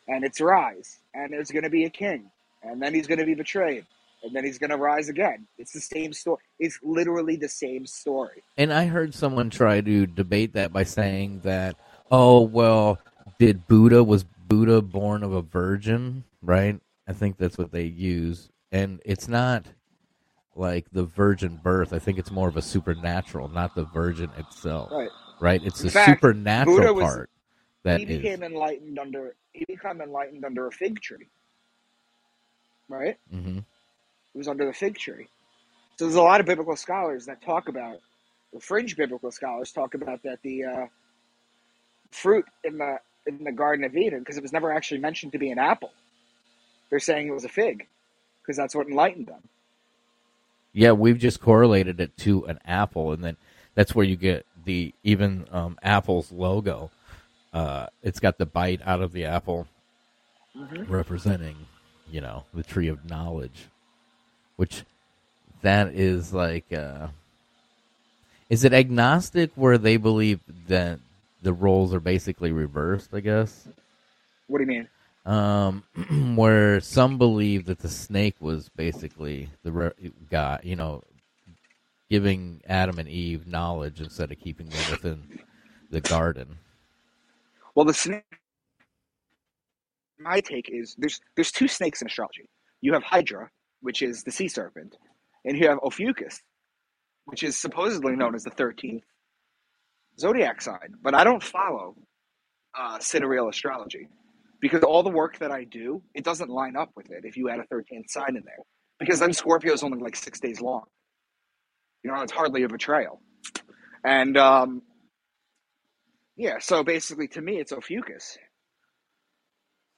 and its rise, and there's going to be a king, and then he's going to be betrayed, and then he's going to rise again. It's the same story. It's literally the same story. And I heard someone try to debate that by saying that, Oh well, did Buddha was Buddha born of a virgin? Right. I think that's what they use, and it's not like the virgin birth. I think it's more of a supernatural, not the virgin itself. Right. Right. It's In the fact, supernatural was- part that he is. became enlightened under he became enlightened under a fig tree. Right? hmm It was under the fig tree. So there's a lot of biblical scholars that talk about, the fringe biblical scholars talk about that the uh, fruit in the in the Garden of Eden, because it was never actually mentioned to be an apple. They're saying it was a fig, because that's what enlightened them. Yeah, we've just correlated it to an apple, and then that's where you get the even um, Apple's logo. Uh, it's got the bite out of the apple, Mm-hmm. representing, you know, the tree of knowledge, which that is like, uh, is it agnostic where they believe that the roles are basically reversed? I guess. What do you mean? um, where some believe that the snake was basically the re- God, you know, giving Adam and Eve knowledge instead of keeping them within the garden. Well, the snake. My take is there's there's two snakes in astrology. You have Hydra, which is the sea serpent, and you have Ophiuchus, which is supposedly known as the thirteenth zodiac sign. But I don't follow uh, sidereal astrology because all the work that I do it doesn't line up with it. If you add a thirteenth sign in there, because then Scorpio is only like six days long. You know, it's hardly a betrayal, and um, yeah. So basically, to me, it's Ophiuchus.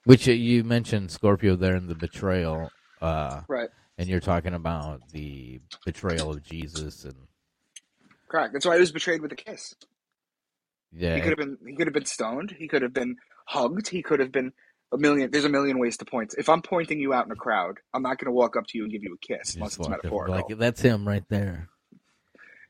Which uh, you mentioned Scorpio there in the betrayal, uh, Right. and you're talking about the betrayal of Jesus, and Correct. That's why he was betrayed with a kiss. Yeah, He could have been. He could have been stoned. He could have been hugged. He could have been a million. There's a million ways to point. If I'm pointing you out in a crowd, I'm not going to walk up to you and give you a kiss you unless it's up metaphorical. like that's him right there.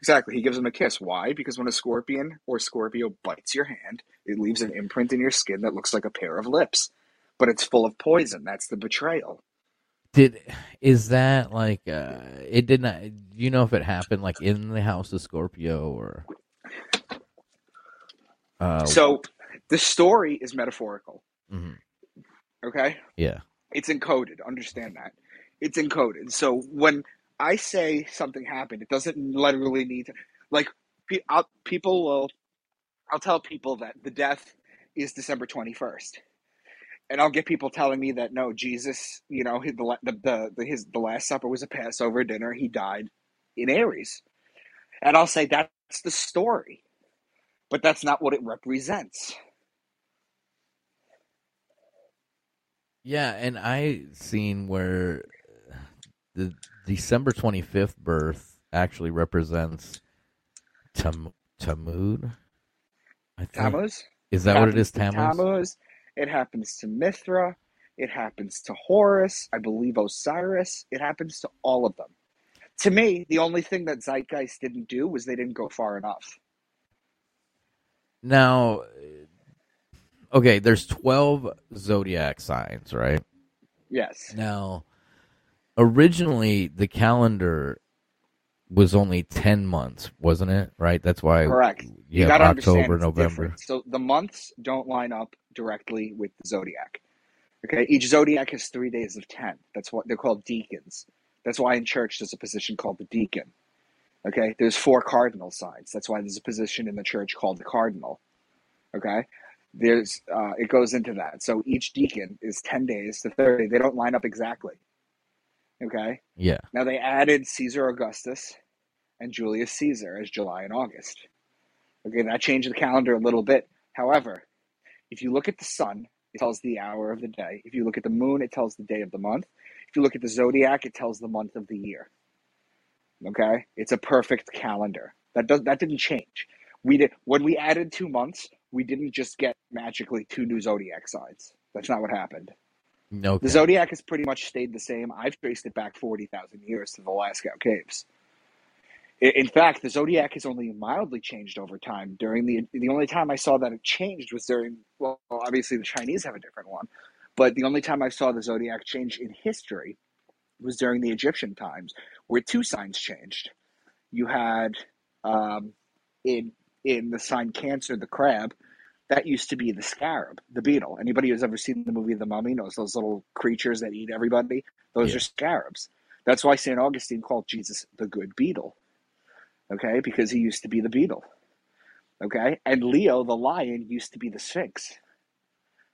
Exactly. He gives him a kiss. Why? Because when a scorpion or Scorpio bites your hand, it leaves an imprint in your skin that looks like a pair of lips, but it's full of poison. That's the betrayal. Did is that like uh it did not? You know if it happened like in the house of Scorpio or? Uh, So the story is metaphorical. Mm-hmm. Okay. yeah. It's encoded. Understand that. It's encoded. So when I say something happened, it doesn't literally need to. Like I'll, people will, I'll tell people that the death is December twenty first, and I'll get people telling me that no, Jesus, you know, his, the, the the his the Last Supper was a Passover dinner. He died in Aries, and I'll say that's the story, but that's not what it represents. Yeah, and I seen where uh, the December 25th birth actually represents Tam- Tamud. I think. Tammuz. Is that what it is, Tammuz? Tammuz. It happens to Mithra. It happens to Horus. I believe Osiris. It happens to all of them. To me, the only thing that Zeitgeist didn't do was they didn't go far enough. Now, okay, there's 12 zodiac signs, right? Yes. Now, originally the calendar was only 10 months, wasn't it? Right? That's why Correct. you, gotta understand October, November. different. So the months don't line up directly with the zodiac. Okay, each zodiac has three days of ten. That's what they're called deacons. That's why in church there's a position called the deacon. Okay, there's four cardinal signs. That's why there's a position in the church called the cardinal. Okay, there's uh, it goes into that. So each deacon is ten days to thirty. They don't line up exactly. Okay, Yeah. now they added Caesar Augustus and Julius Caesar as July and August. Okay, that changed the calendar a little bit. However, if you look at the sun, it tells the hour of the day. If you look at the moon, it tells the day of the month. If you look at the zodiac, it tells the month of the year. Okay, it's a perfect calendar. That does that didn't change. We did when we added two months. We didn't just get magically two new zodiac signs. That's not what happened. Okay. The zodiac has pretty much stayed the same. I've traced it back 40,000 years to the Lascaux Caves. In fact, the zodiac has only mildly changed over time. During the the only time I saw that it changed was during well, obviously the Chinese have a different one, but the only time I saw the zodiac change in history was during the Egyptian times, where two signs changed. You had um, in in the sign Cancer, the crab, that used to be the scarab, the beetle. Anybody who's ever seen the movie The Mummy knows those little creatures that eat everybody. Those Yeah. are scarabs. That's why St. Augustine called Jesus the good beetle. Okay, because he used to be the beetle. Okay, and Leo the lion used to be the sphinx.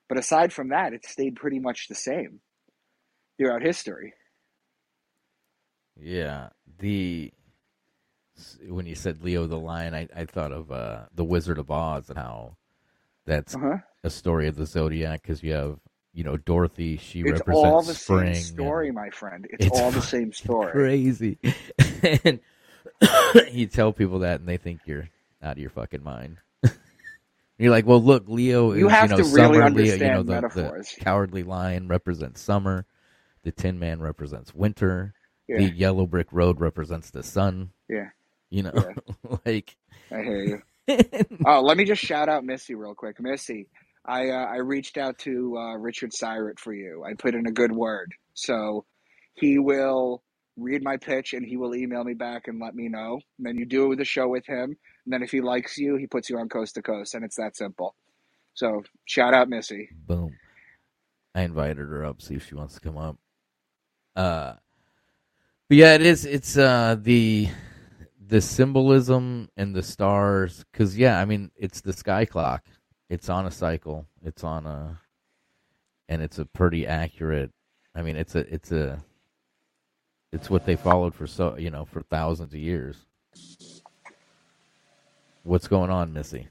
But aside from that, it stayed pretty much the same throughout history. Yeah, the when you said Leo the Lion, I, I thought of uh, the Wizard of Oz and how that's Uh-huh. a story of the zodiac because you have you know Dorothy. She It's represents all the spring. same story, my friend. It's, It's all the same story. Crazy, and you tell people that, and they think you're out of your fucking mind. You're like, well, look, Leo is You have know to really summer. Leo, understand you know, the, metaphors. the cowardly lion represents summer. The Tin Man represents winter. Yeah, The yellow brick road represents the sun. yeah, You know, like I hear you. Oh, let me just shout out Missy real quick. Missy, I uh, I reached out to uh, Richard Syrett for you. I put in a good word, so he will read my pitch and he will email me back and let me know. And then you do the show with him, and then if he likes you, he puts you on coast to coast, and it's that simple. So shout out Missy. boom. I invited her up, see if she wants to come up. Uh, but yeah, it is. It's uh the the symbolism and the stars, because yeah, I mean, it's the sky clock. It's on a cycle. It's on a, and it's a pretty accurate. I mean, it's a it's a it's what they followed for so you know for thousands of years. What's going on, Missy?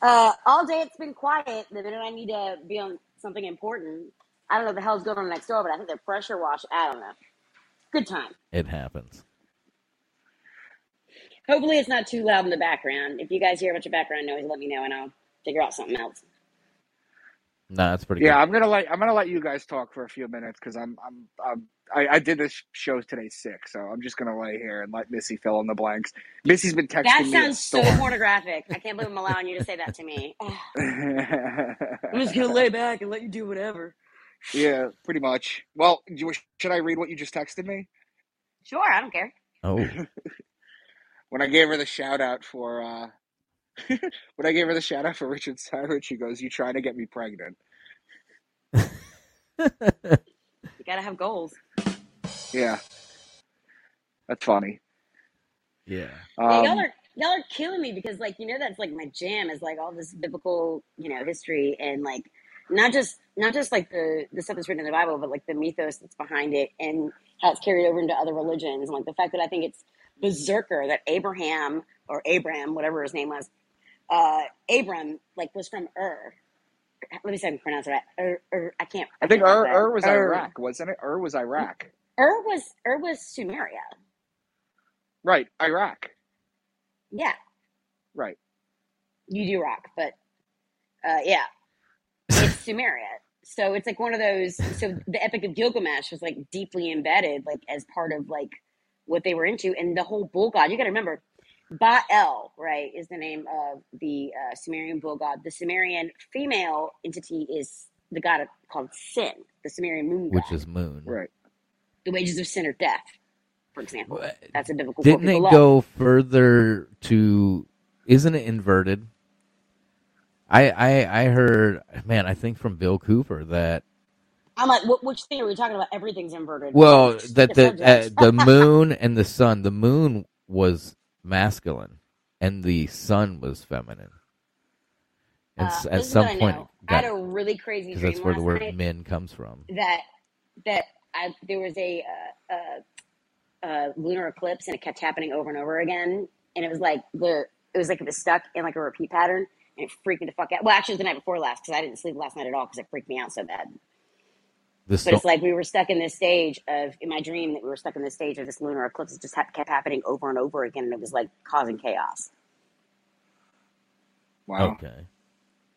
Uh, all day it's been quiet. The minute I need to be on something important, I don't know what the hell's going on next door, but I think they're pressure wash. I don't know. Good time. It happens. Hopefully it's not too loud in the background. If you guys hear a bunch of background noise, let me know and I'll figure out something else. Nah, it's pretty Yeah, good. I'm gonna let I'm gonna let you guys talk for a few minutes because I'm I'm, I'm I, I did this show today sick, so I'm just gonna lay here and let Missy fill in the blanks. Missy's been texting That me. sounds so pornographic. I can't believe I'm allowing you to say that to me. I'm just gonna lay back and let you do whatever. yeah, pretty much. Well, you- should I read what you just texted me? Sure, I don't care. Oh, When I gave her the shout out for uh when I gave her the shout out for Richard Syrett, she goes, "You trying to get me pregnant?" You gotta have goals. Yeah, that's funny. yeah. Yeah, y'all Um, are y'all are killing me because like you know that's like my jam is like all this biblical you know history and like not just not just like the the stuff that's written in the Bible but like the mythos that's behind it and how it's carried over into other religions and like the fact that I think it's berserker that Abraham or Abram whatever his name was uh Abram like was from Ur. Let me see if I can pronounce it right. Ur, Ur, I can't. I think can't Ur. Ur was Ur. Iraq, wasn't it? Ur was Iraq, Ur was Ur was Sumeria. right? Iraq, Yeah, right? you do rock, but uh, yeah, it's Sumeria. So it's like one of those. So the Epic of Gilgamesh was like deeply embedded, like as part of like what they were into, and the whole bull god. You got to remember, Baal, right, is the name of the uh, Sumerian bull god. The Sumerian female entity is the god of, called Sin, the Sumerian moon god. Which is moon. Right. the wages of sin are death, for example. What? That's a biblical quote Didn't it people love. go further to? Isn't it inverted? I I I heard, man. I think from Bill Cooper that I'm like, what, which thing are we talking about? Everything's inverted. well that the uh, the moon and the sun. The moon was masculine, and the sun was feminine. And Uh, at some I point. I had a really crazy because that's where the word "men" comes from. that that I there was a uh, uh, uh, lunar eclipse and it kept happening over and over again, and it was like the it was like it was stuck in like a repeat pattern, and it freaked me the fuck out. Well, actually, it was the night before last because I didn't sleep last night at all because it freaked me out so bad. The But it's like we were stuck in this stage of in my dream that we were stuck in this stage of this lunar eclipse. It just ha- kept happening over and over again, and it was like causing chaos. Wow. Okay.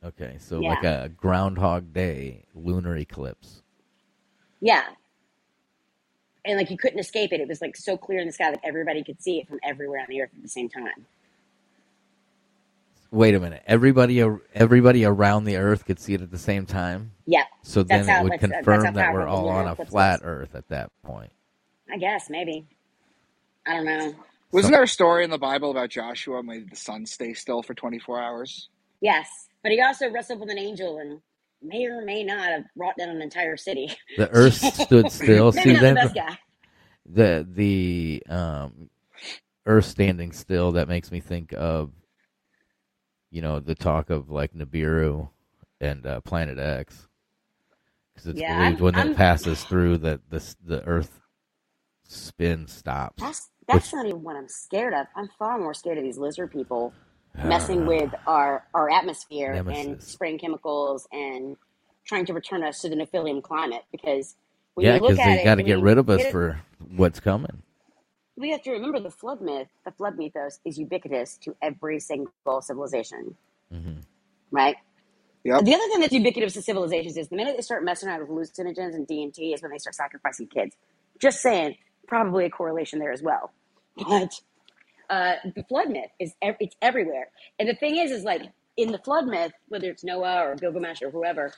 Okay. So Yeah. like a Groundhog Day lunar eclipse. Yeah. And like you couldn't escape it. It was like so clear in the sky that everybody could see it from everywhere on the earth at the same time. Wait a minute. Everybody everybody around the Earth could see it at the same time. Yeah, So then That's it how- would that's- that's confirm that we're all on a flat. Earth at that point. I guess maybe. I don't know. Wasn't there a story in the Bible about Joshua made the sun stay still for 24 hours? Yes, but he also wrestled with an angel and may or may not have brought down an entire city. The earth stood still. Maybe See not the that best guy. the the um earth standing still that makes me think of you know the talk of like Nibiru and uh, Planet X because it's Yeah, believed I'm- when I'm- it passes through that the the earth spin stops. That's that's not even what I'm scared of. I'm far more scared of these lizard people messing with our our atmosphere and spraying chemicals and trying to return us to the Nephilium climate. Because when yeah, because they got to get rid of us get for what's coming. We have to remember the flood myth. The flood mythos is ubiquitous to every single civilization, hmm right? Yep. The other thing that's ubiquitous to civilizations is the minute they start messing around with hallucinogens and DMT is when they start sacrificing kids. Just saying, probably a correlation there as well. But uh, the flood myth is ev- it's everywhere, and the thing is, is like in the flood myth, whether it's Noah or Gilgamesh or whoever,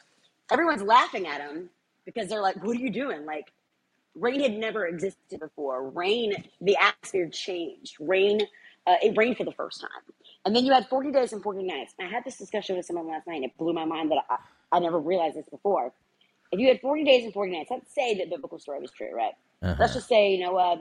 everyone's laughing at him because they're like, "What are you doing?" Like rain had never existed before. Rain, the atmosphere changed. Rain, uh, it rained for the first time. And then you had 40 days and 40 nights. And I had this discussion with someone last night, and it blew my mind that I, I never realized this before. If you had 40 days and 40 nights, let's say the biblical story was true, right? Uh-huh. Let's just say, you know, uh,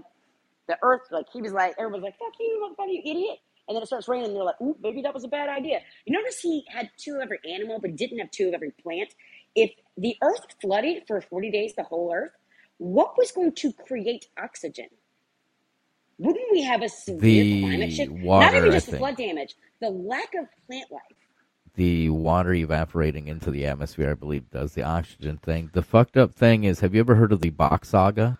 the earth, like, he was like, everyone's like, fuck you, motherfucker, you idiot. And then it starts raining, and they're like, ooh, maybe that was a bad idea. You notice he had two of every animal, but didn't have two of every plant. If the earth flooded for 40 days, the whole earth, what was going to create oxygen? Wouldn't we have a severe The climate shift? Not even just the flood damage, the lack of plant life. the water evaporating into the atmosphere, I believe, does the oxygen thing. The fucked up thing is, have you ever heard of the Bach saga?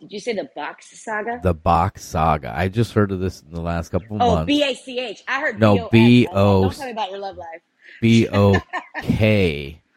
Did you say the box saga? The Bach saga. I just heard of this in the last couple of Oh, months. B A C H. I heard No, B-O-S. B-O- Don't tell me about your love life. B O K.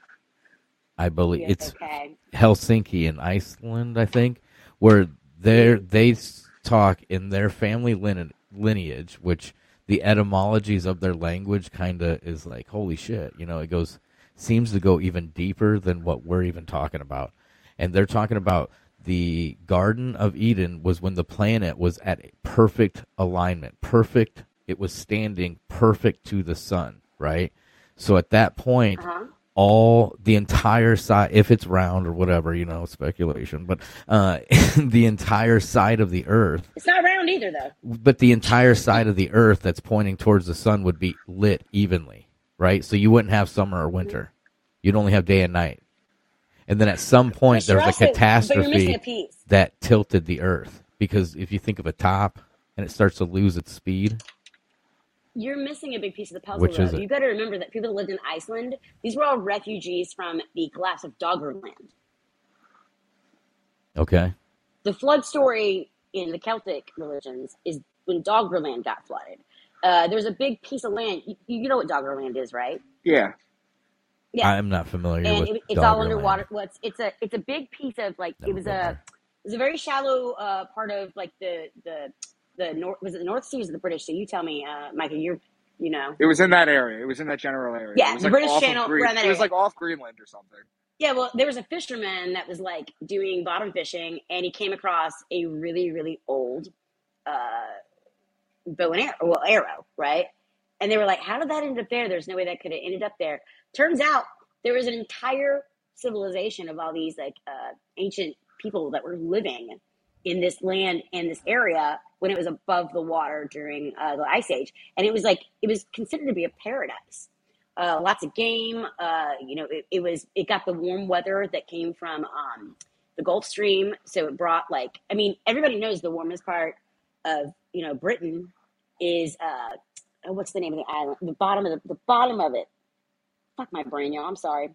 I believe Yes, it's okay. Helsinki in Iceland, I think, where they they talk in their family lineage, which the etymologies of their language kind of is like holy shit. You know, it goes seems to go even deeper than what we're even talking about, and they're talking about the Garden of Eden was when the planet was at perfect alignment, perfect. It was standing perfect to the sun, right? So at that point, Uh-huh. All the entire side if it's round or whatever you know speculation but uh the entire side of the earth It's not round either, though. but the entire side of the earth that's pointing towards the sun would be lit evenly right? So you wouldn't have summer or winter. You'd only have day and night. And then at some point But there was a also- catastrophe a that tilted the earth. Because if you think of a top and it starts to lose its speed You're missing a big piece of the puzzle. Which though. is it? You got to remember that people that lived in Iceland, these were all refugees from the collapse of Doggerland. okay The flood story in the Celtic religions is when Doggerland got flooded. Uh, there's a big piece of land. You, you know what Doggerland is, right? Yeah. Yeah. i'm not familiar and with it, it's all Doggerland. underwater. Well, it's, it's a it's a big piece of like Never it was a there. it was a very shallow uh, part of like the the the north was it the North Seas or the British? So you tell me, uh, Micah, you're you know It was in that area. It was in that general area. Yeah, it was the like British Channel, Green- around that It was like off Greenland or something. yeah. Well, there was a fisherman that was like doing bottom fishing, and he came across a really really old uh, bow and arrow, well arrow, right? And they were like, "How did that end up there? There's no way that could have ended up there." Turns out there was an entire civilization of all these like uh, ancient people that were living in this land and this area when it was above the water during uh, the ice age, and it was like it was considered to be a paradise. Uh, lots of game. Uh, you know, it, it was it got the warm weather that came from um, the Gulf Stream, so it brought like I mean everybody knows the warmest part of you know Britain is uh, oh, what's the name of the island? The bottom of the, the bottom of it. Fuck my brain, y'all. I'm sorry.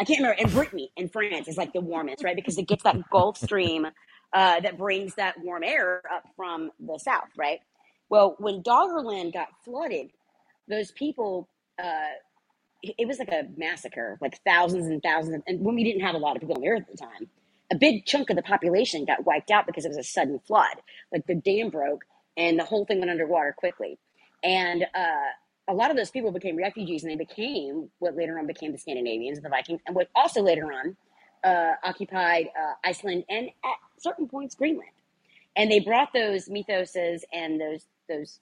I can't remember. And Brittany in France is like the warmest, right? Because it gets that Gulf Stream uh, that brings that warm air up from the south, right? Well, when Doggerland got flooded, those people, uh, it was like a massacre, like thousands and thousands. Of, and when we didn't have a lot of people on the earth at the time, a big chunk of the population got wiped out because it was a sudden flood. Like the dam broke and the whole thing went underwater quickly. And uh, a lot of those people became refugees and they became what later on became the Scandinavians, and the Vikings, and what also later on uh, occupied uh, Iceland and certain points Greenland. and they brought those mythoses and those those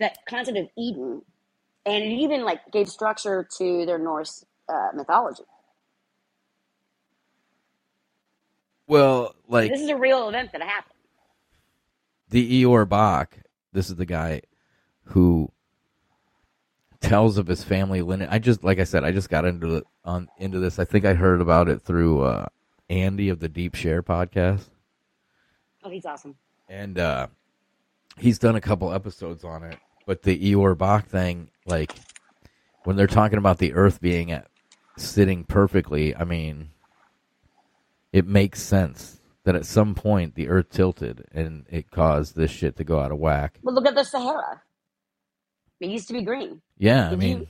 that concept of Eden, and it even like gave structure to their Norse uh, mythology. Well, like This is a real event that happened. the Eeyore Bach, this is the guy who tells of his family lineage. I just, like I said, I just got into it on into this. I think I heard about it through uh, Andy of the Deep Share podcast, Oh, he's awesome. and uh, he's done a couple episodes on it. But the Ior Bock thing, like when they're talking about the Earth being at sitting perfectly, I mean, it makes sense that at some point the Earth tilted and it caused this shit to go out of whack. Well, look at the Sahara. It used to be green. Yeah, I mean,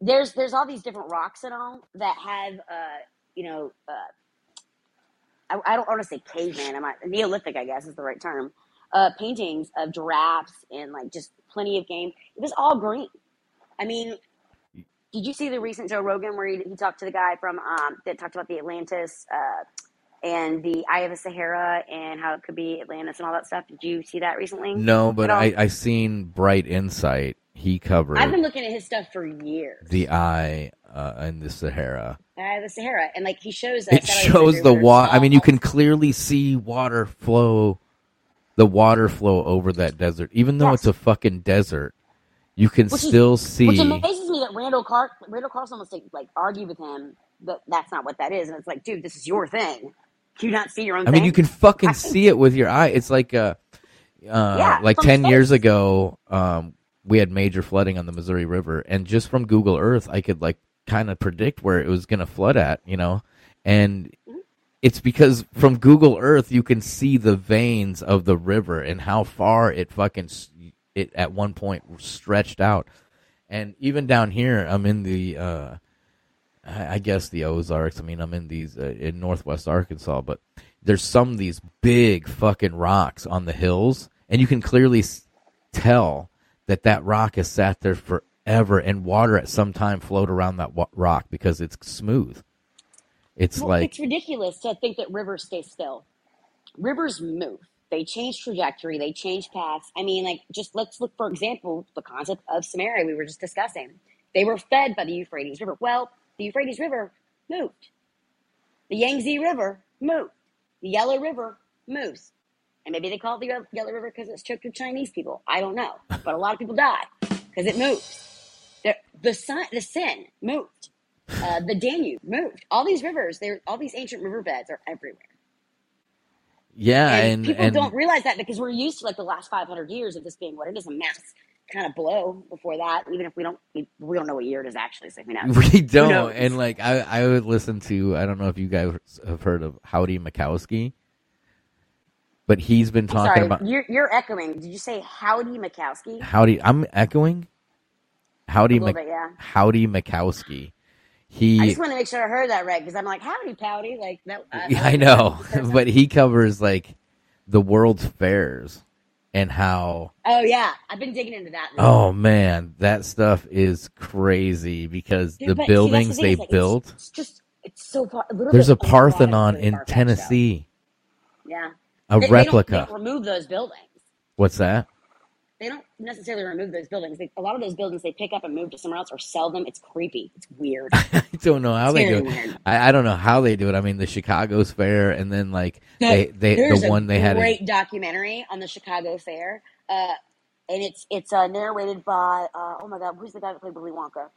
There's there's all these different rocks and all that have uh you know uh I, I don't want to say caveman. I'm not Neolithic. I guess is the right term. Uh, paintings of giraffes and like just plenty of game. It was all green. I mean, did you see the recent Joe Rogan where he, he talked to the guy from um, that talked about the Atlantis uh, and the Eye of the Sahara and how it could be Atlantis and all that stuff? Did you see that recently? no, but? I I seen Bright Insight. He covered I've been looking at his stuff for years. the eye uh, in the Sahara. Of the Sahara, and like he shows that It shows the water. I mean, you can clearly see water flow, the water flow over that desert. Even though Yes. it's a fucking desert, you can Which is- still see. Which amazes me that Randall Car- Randall Carlson almost like, like argue with him that that's not what that is, and it's like, dude, this is your thing. Do you not see your own? I mean, you can fucking see it with your eye. It's like uh, uh Yeah, like from ten years ago, um, we had major flooding on the Missouri River, and just from Google Earth, I could like kind of predict where it was going to flood at, you know, and it's because from Google Earth you can see the veins of the river and how far it fucking it at one point stretched out, and even down here, I'm in the. uh I I guess the Ozarks. I mean, I'm in these uh, in Northwest Arkansas, but there's some of these big fucking rocks on the hills, and you can clearly tell that that rock has sat there forever, and water at some time flowed around that wa- rock because it's smooth. It's Well, like it's ridiculous to think that rivers stay still. Rivers move. They change trajectory. They change paths. I mean, like, just let's look, for example, the concept of Sumeria we were just discussing. They were fed by the Euphrates River. Well, the Euphrates River moved. The Yangtze River moved. The Yellow River moves. And maybe they call it the Yellow River because it's choked with Chinese people. I don't know. But a lot of people die because it moves. The, the, sun, the Seine moved. Uh, the Danube moved. All these rivers, they're all these ancient riverbeds are everywhere. yeah, And, and people and don't realize that because we're used to like the last 500 years of this being what it is a mass kind of blow before that even if we don't we, we don't know what year it is actually so knows we don't. And like I, I would listen to. I don't know if you guys have heard of Howdy Mikowski, but he's been I'm talking sorry about you're, you're echoing did you say howdy Mikowski Howdy. I'm echoing. Howdy, Mik- bit yeah Howdy Mikowski. I just want to make sure I heard that right because I'm like howdy pouty like that I, I know, but he covers like the world's fairs and how. oh yeah I've been digging into that Oh man, that stuff is crazy because Dude, the but see, buildings thing, they like, built. it's, just it's so a There's a Parthenon in. Tennessee, yeah a They- they don't- they replica. remove those buildings What's that? they don't necessarily remove those buildings. They, a lot of those buildings they pick up and move to somewhere else or sell them. It's creepy. It's weird. I don't know how It's they very do it. I, I don't know how they do it. I mean, the Chicago's fair, and then like they they the one they had. in- great documentary on the Chicago Fair, uh, and it's it's uh, narrated by uh, oh my god, who's the guy that played Willy Wonka?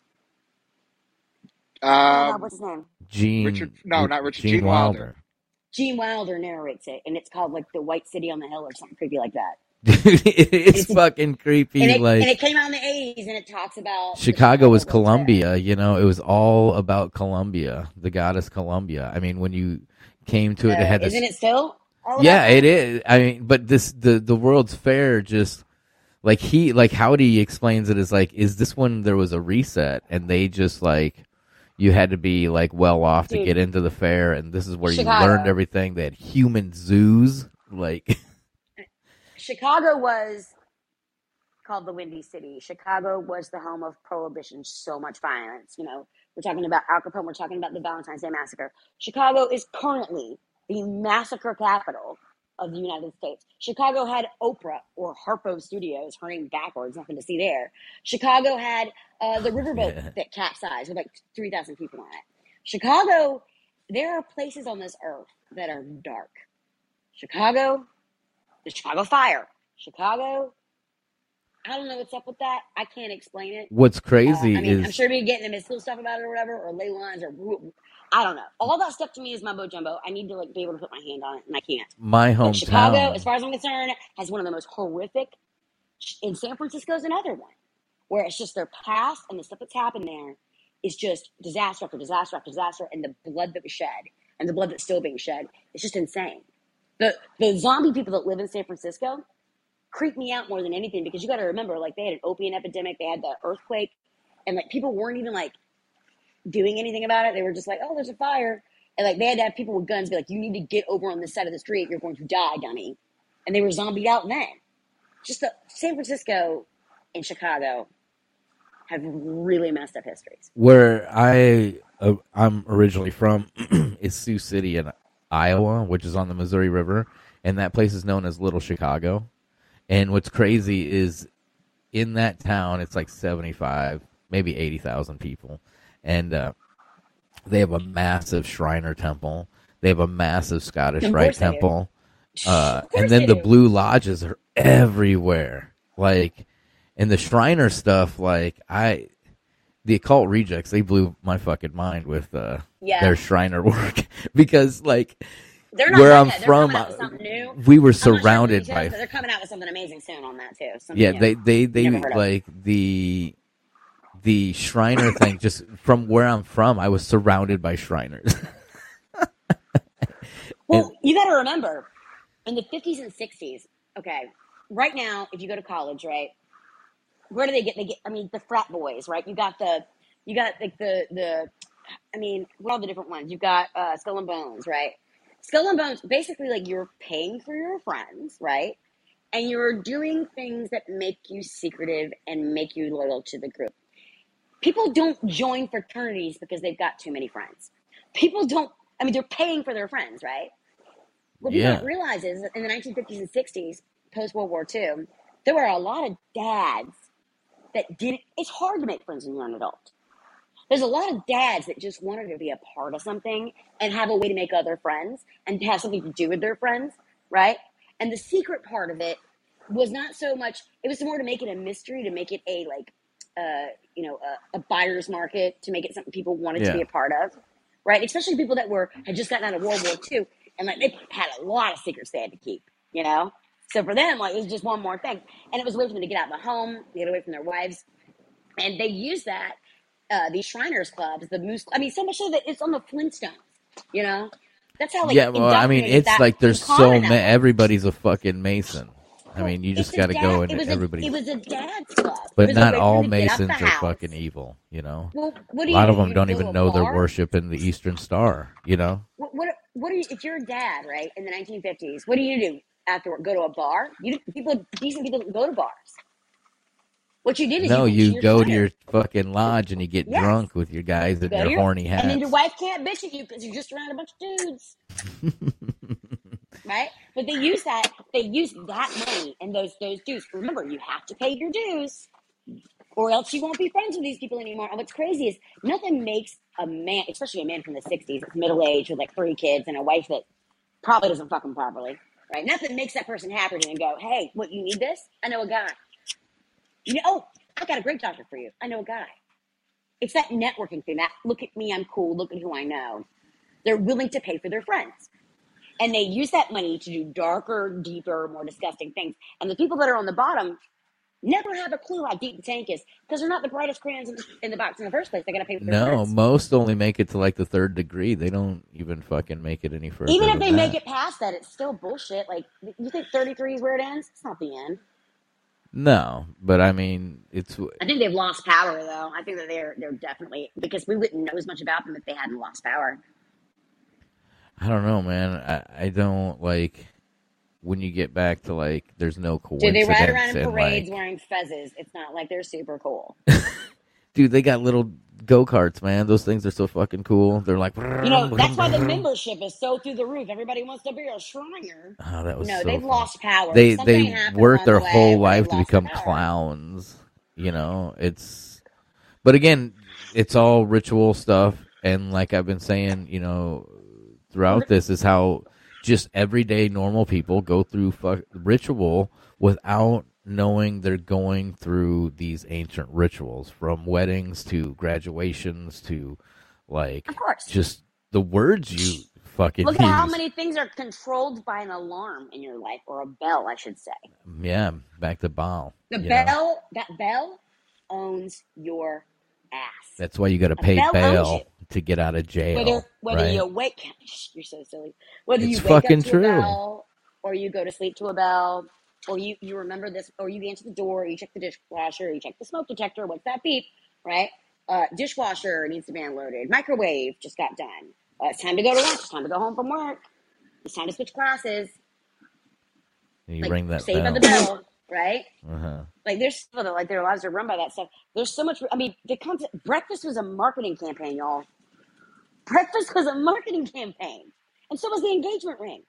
Oh my god, Um, what's his name? Gene. Richard- no, not Richard, Gene, Gene Wilder. Wilder. Gene Wilder narrates it, and it's called like the White City on the Hill or something creepy like that. Dude, it is It's fucking creepy. And it, like and it came out in the '80s, and it talks about Chicago was. Columbia, you know, it was all about Columbia, the goddess Columbia. I mean, when you came to it, it Uh, had this. isn't it still? all yeah, it is. I mean, but this the the World's Fair just like he like Howdy explains it as like, is this when there was a reset and they just like you had to be like well off to get into the fair, and this is where Chicago. you learned everything. They had human zoos, like Chicago was called the Windy City. Chicago was the home of prohibition, so much violence. You know, we're talking about Al Capone, we're talking about the Valentine's Day Massacre. Chicago is currently the massacre capital of the United States. Chicago had Oprah or Harpo Studios, her name backwards, nothing to see there. Chicago had uh, the riverboat Yeah. that capsized with like 3,000 people on it. Chicago, there are places on this earth that are dark. Chicago, the Chicago fire. Chicago, I don't know what's up with that. I can't explain it. What's Uh, crazy I mean, I'm is sure we get into mystical stuff about it or whatever, or ley lines, or I don't know. All that stuff to me is mumbo jumbo. I need to like be able to put my hand on it, and I can't. my But Chicago, as far as I'm concerned, has one of the most horrific. In San Francisco is another one where it's just their past and the stuff that's happened there is just disaster after disaster after disaster, and the blood that was shed and the blood that's still being shed. It's just insane. The the zombie people that live in San Francisco creep me out more than anything because you got to remember, like they had an opium epidemic, they had the earthquake, and like people weren't even like doing anything about it. They were just like, oh, there's a fire. And like they had to have people with guns be like, you need to get over on this side of the street. You're going to die, dummy. And they were zombied out then. Just the San Francisco and Chicago have really messed up histories. Where I uh, I'm originally from is Sioux City in Iowa, which is on the Missouri River, and that place is known as Little Chicago. And what's crazy is in that town, it's like 75, maybe 80,000 people. And uh, they have a massive Shriner temple. They have a massive Scottish Rite course they do. temple. Uh, and then the blue lodges are everywhere. Like, and the Shriner stuff, like, I, the occult rejects, they blew my fucking mind with uh, Yeah. their Shriner work because, like, They're not where I'm from, coming out with something new. we were I'm not sure surrounded by they're coming out with something amazing soon on that too. Something yeah new. they they they Never heard of. like the the shriner thing just from where i'm from i was surrounded by shriners Well, you got to remember, in the 50s and 60s, okay, right now, if you go to college, right, where do they get? They get, I mean, the frat boys, right? You got the, you got like the, the, I mean, what are the different ones? You've got uh, Skull and Bones, right? Skull and Bones, basically, like you're paying for your friends, right? And you're doing things that make you secretive and make you loyal to the group. People don't join fraternities because they've got too many friends. People don't, I mean, they're paying for their friends, right? What people Yeah. don't realize is in the 1950s and 60s, post World War II, there were a lot of dads that didn't. It's hard to make friends when you're an adult. There's a lot of dads that just wanted to be a part of something and have a way to make other friends and have something to do with their friends, right? And the secret part of it was not so much. It was more to make it a mystery, to make it a like, uh, you know, a, a buyer's market, to make it something people wanted to be a part of, right? Especially people that were had just gotten out of World War II and like they had a lot of secrets they had to keep, you know. So for them, like it was just one more thing, and it was a way for them to get out of the home, get away from their wives, and they use that uh, these Shriners clubs, the Moose. I mean, so much so that it's on the Flintstones. You know, that's how like yeah well i mean it's like there's so many everybody's a fucking mason i mean you just got to go and a everybody's it was a dad's club. But not all them to get out masons are fucking evil you know Well, what a do you lot do? of them don't even know they're worshiping the eastern star you know What, what what are you if you're a dad right in the 1950s? What do you do after go to a bar? You people decent people go to bars. What you did is no you, you go to your fucking lodge and you get Yes. drunk with your guys You to your your horny hats, and then your wife can't bitch at you because you're just around a bunch of dudes, right? But they use that they use that money and those those dues. Remember, you have to pay your dues, or else you won't be friends with these people anymore. And what's crazy is nothing makes a man, especially a man from the '60s, middle aged with like three kids and a wife that probably doesn't fuck him properly, right? Nothing makes that person happier than go, "Hey, what you need this? I know a guy. You know, oh, I got a great doctor for you. I know a guy." It's that networking thing. That look at me, I'm cool. Look at who I know. They're willing to pay for their friends, and they use that money to do darker, deeper, more disgusting things. And the people that are on the bottom never have a clue how deep the tank is because they're not the brightest crayons in the, in the box in the first place. They got to pay for their no most only make it to like the third degree they don't even fucking make it any further Even if than they that. make it past that, it's still bullshit. Like you think 33 is where it ends? It's not the end. no but i mean it's I think they've lost power though. I think that they're they're definitely because we wouldn't know as much about them if they hadn't lost power. I don't know, man. I, I don't like when you get back to like there's no Do coincidence they ride around in parades like wearing fezzes? It's not like they're super cool. dude, they got little go karts, man. Those things are so fucking cool. They're like, You know, that's why the membership is so through the roof. Everybody wants to be a Shriner. Oh, that was No, so they've fun. lost power. They Something they happened work their the whole life to become clowns. You know, it's. But again, it's all ritual stuff, and like I've been saying, you know, throughout this is how just everyday normal people go through fu- ritual without knowing they're going through these ancient rituals, from weddings to graduations to like Of course. just the words you fucking Look at how many things are controlled by an alarm in your life, or a bell, I should say. Yeah, back to Baal. The you know? bell, that bell owns your ass. That's why you got to pay bell bail. To get out of jail. whether whether right? you wake, you're so silly. Whether It's you wake fucking up to true. a bell, or you go to sleep to a bell, or you you remember this, or you answer the door, you check the dishwasher, you check the smoke detector. What's that beep? Right? Uh, dishwasher needs to be unloaded. Microwave just got done. Uh, it's time to go to lunch. It's time to go home from work. It's time to switch classes. you Like ring that saved by bell. the bell, right? Uh-huh. Like there's still like their lives are run by that stuff. There's so much. I mean, the concept. Breakfast was a marketing campaign, y'all. Breakfast was a marketing campaign, and so was the engagement ring.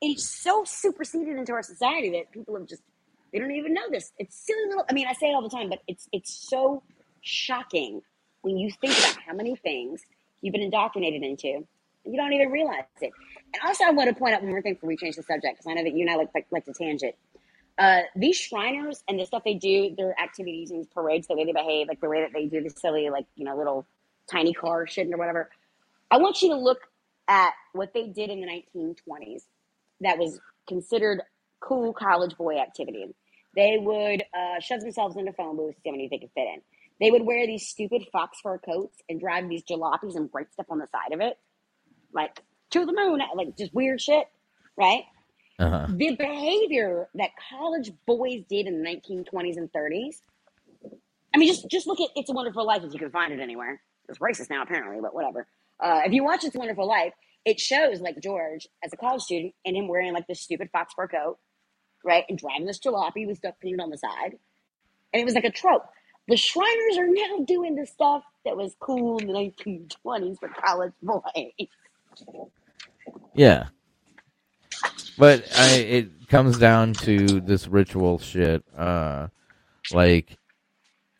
It's so superseded into our society that people have just they don't even know this. It's silly little. I mean, I say it all the time, but it's it's so shocking when you think about how many things you've been indoctrinated into, you don't even realize it. And also, I want to point out one more thing before we change the subject, because I know that you and I like like, like to tangent uh, these Shriners and the stuff they do, their activities and these parades, the way they behave, like the way that they do the silly, like, you know, little tiny car shit or whatever. I want you to look at what they did in the 1920s that was considered cool college boy activity. They would uh, shove themselves into phone booths, see how many they could fit in. They would wear these stupid fox fur coats and drive these jalopies and break stuff on the side of it, like to the moon, like just weird shit, right? Uh-huh. the behavior that college boys did in the 1920s and 30s. I mean, just just look at It's a Wonderful Life if you can find it anywhere. It's racist now, apparently, but whatever. Uh, if you watch It's a Wonderful Life, it shows like George as a college student and him wearing like this stupid fox fur coat, right, and driving this jalopy with stuff painted on the side, and it was like a trope. The Shriners are now doing the stuff that was cool in the 1920s for college boys. Yeah. But I, it comes down to this ritual shit. Uh, like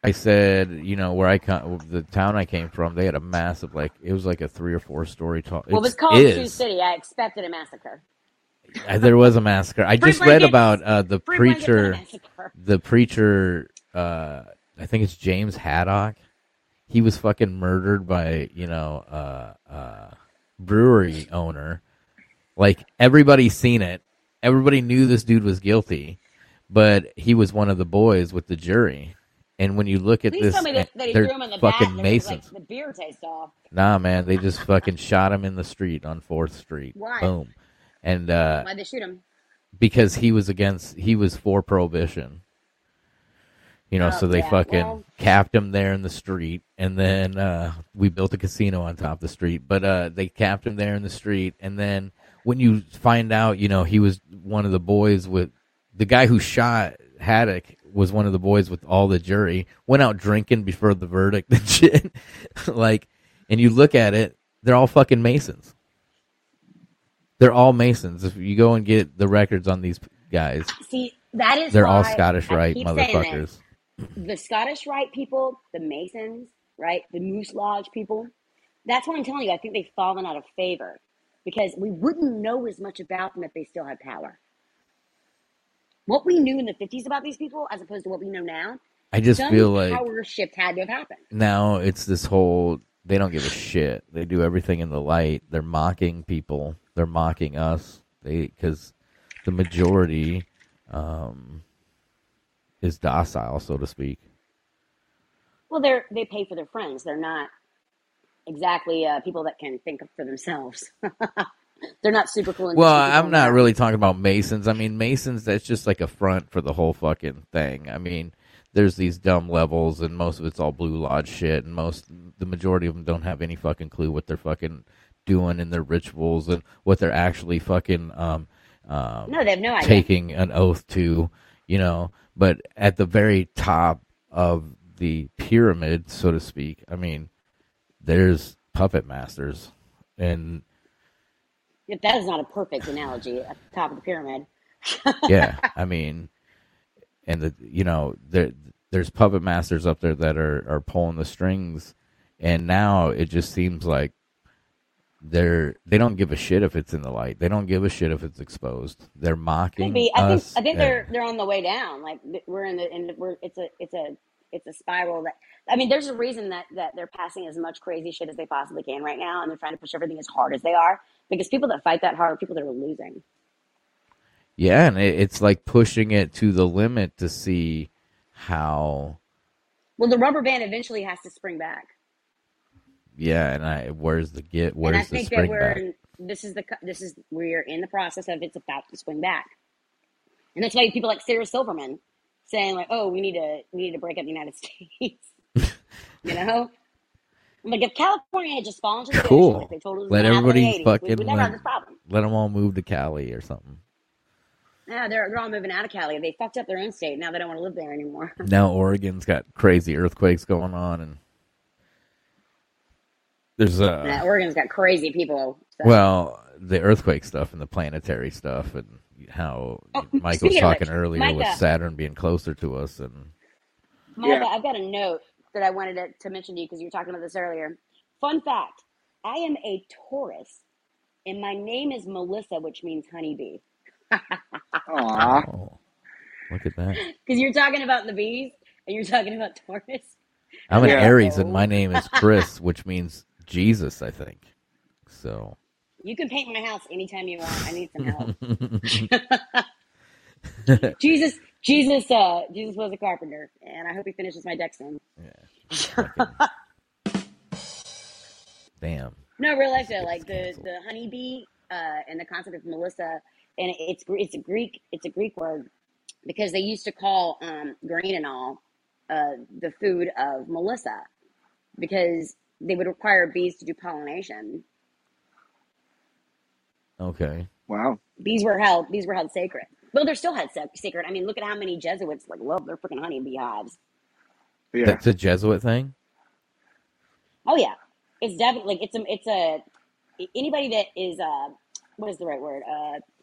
I said, you know, where I come, the town I came from, they had a massive, like, it was like a three or four story tall. Well, it was it's- called Sioux. City. I expected a massacre. Uh, There was a massacre. I Free just read blankets. about uh, the Free preacher. the preacher uh i think it's james haddock he was fucking murdered by you know uh uh brewery owner like everybody seen it everybody knew this dude was guilty but he was one of the boys with the jury and when you look at Please this tell me that, that he they're threw him in the fucking and it was masons. like the beer taste off. nah man they just fucking shot him in the street on fourth street. Why? boom. And uh Why'd they shoot him? because he was against he was for prohibition. You know Oh, so they yeah, fucking well- capped him there in the street. And then uh we built a casino on top of the street. But uh they capped him there in the street. And then when you find out you know he was one of the boys with the guy who shot haddock was one of the boys with all the jury went out drinking before the verdict and shit like and you look at it they're all fucking masons they're all masons if you go and get the records on these guys See, that is they're all Scottish Rite motherfuckers. The Scottish Rite people, the Masons, right, the Moose Lodge people. That's what I'm telling you. I think they've fallen out of favor because we wouldn't know as much about them if they still had power. What we knew in the 50s about these people, as opposed to what we know now, I just feel like power shift had to have happened. now it's this whole they don't give a shit. They do everything in the light. They're mocking people. They're mocking us. They because the majority um, is docile, so to speak. Well, they're they pay for their friends. They're not exactly uh, people that can think for themselves. they're not super cool. and Well, people I'm not around. really talking about Masons. I mean, Masons, that's just like a front for the whole fucking thing. I mean, there's these dumb levels, and most of it's all Blue Lodge shit, and most, the majority of them don't have any fucking clue what they're fucking doing in their rituals and what they're actually fucking, um, um, No, they have no idea. taking an oath to, you know. But at the very top of the pyramid, so to speak, I mean, there's puppet masters, and If that is not a perfect analogy at the top of the pyramid. yeah, I mean, and the you know there there's puppet masters up there that are are pulling the strings, and now it just seems like they're they don't give a shit if it's in the light. They don't give a shit if it's exposed. They're mocking Could be. I think. us. I think and- they're they're on the way down. Like we're in the the, we're it's a it's a it's a spiral that I mean. There's a reason that that they're passing as much crazy shit as they possibly can right now, and they're trying to push everything as hard as they are because people that fight that hard are people that are losing. Yeah, and it, it's like pushing it to the limit to see how. Well, the rubber band eventually has to spring back, Yeah, and I where's the get? and I Where's the think that spring we're back? in, this is the this is we're in the process of it's about to swing back, and that's why people like Sarah Silverman saying like, "Oh, we need to we need to break up the United States," you know. I'm like, if California had just fallen to the Cool. ocean like they told us Let in the everybody 80s, we fucking would never have this problem. Let them all move to Cali or something. Yeah, they're, they're all moving out of Cali. They fucked up their own state. Now they don't want to live there anymore. Now Oregon's got crazy earthquakes going on, and there's uh Yeah, Oregon's got crazy people. So. well the earthquake stuff and the planetary stuff and how Oh, Mike was talking which, earlier with Saturn being closer to us, and Micah, Yeah. I've got a note that I wanted to, to mention to you because you were talking about this earlier. Fun fact I am a Taurus, and my name is Melissa, which means honeybee. Aw. oh, look at that. Because you're talking about the bees, and you're talking about Taurus. I'm an Yeah. Aries, and my oh. name is Chris, which means Jesus, I think. So You can paint my house anytime you want. I need some help. Jesus, Jesus, uh, Jesus was a carpenter, and I hope he finishes my deck soon. Yeah. damn. No, real life though, like the canceled. the honeybee uh, and the concept of Melissa, and it's it's a Greek it's a Greek word because they used to call um, grain and all uh, the food of Melissa because they would require bees to do pollination. Okay. Wow. Bees were held bees were held sacred. Well, they're still held sac- sacred. I mean, look at how many Jesuits like love their freaking honey beehives. Yeah. That's a Jesuit thing? Oh yeah, it's definitely like it's a it's a anybody that is uh what is the right word uh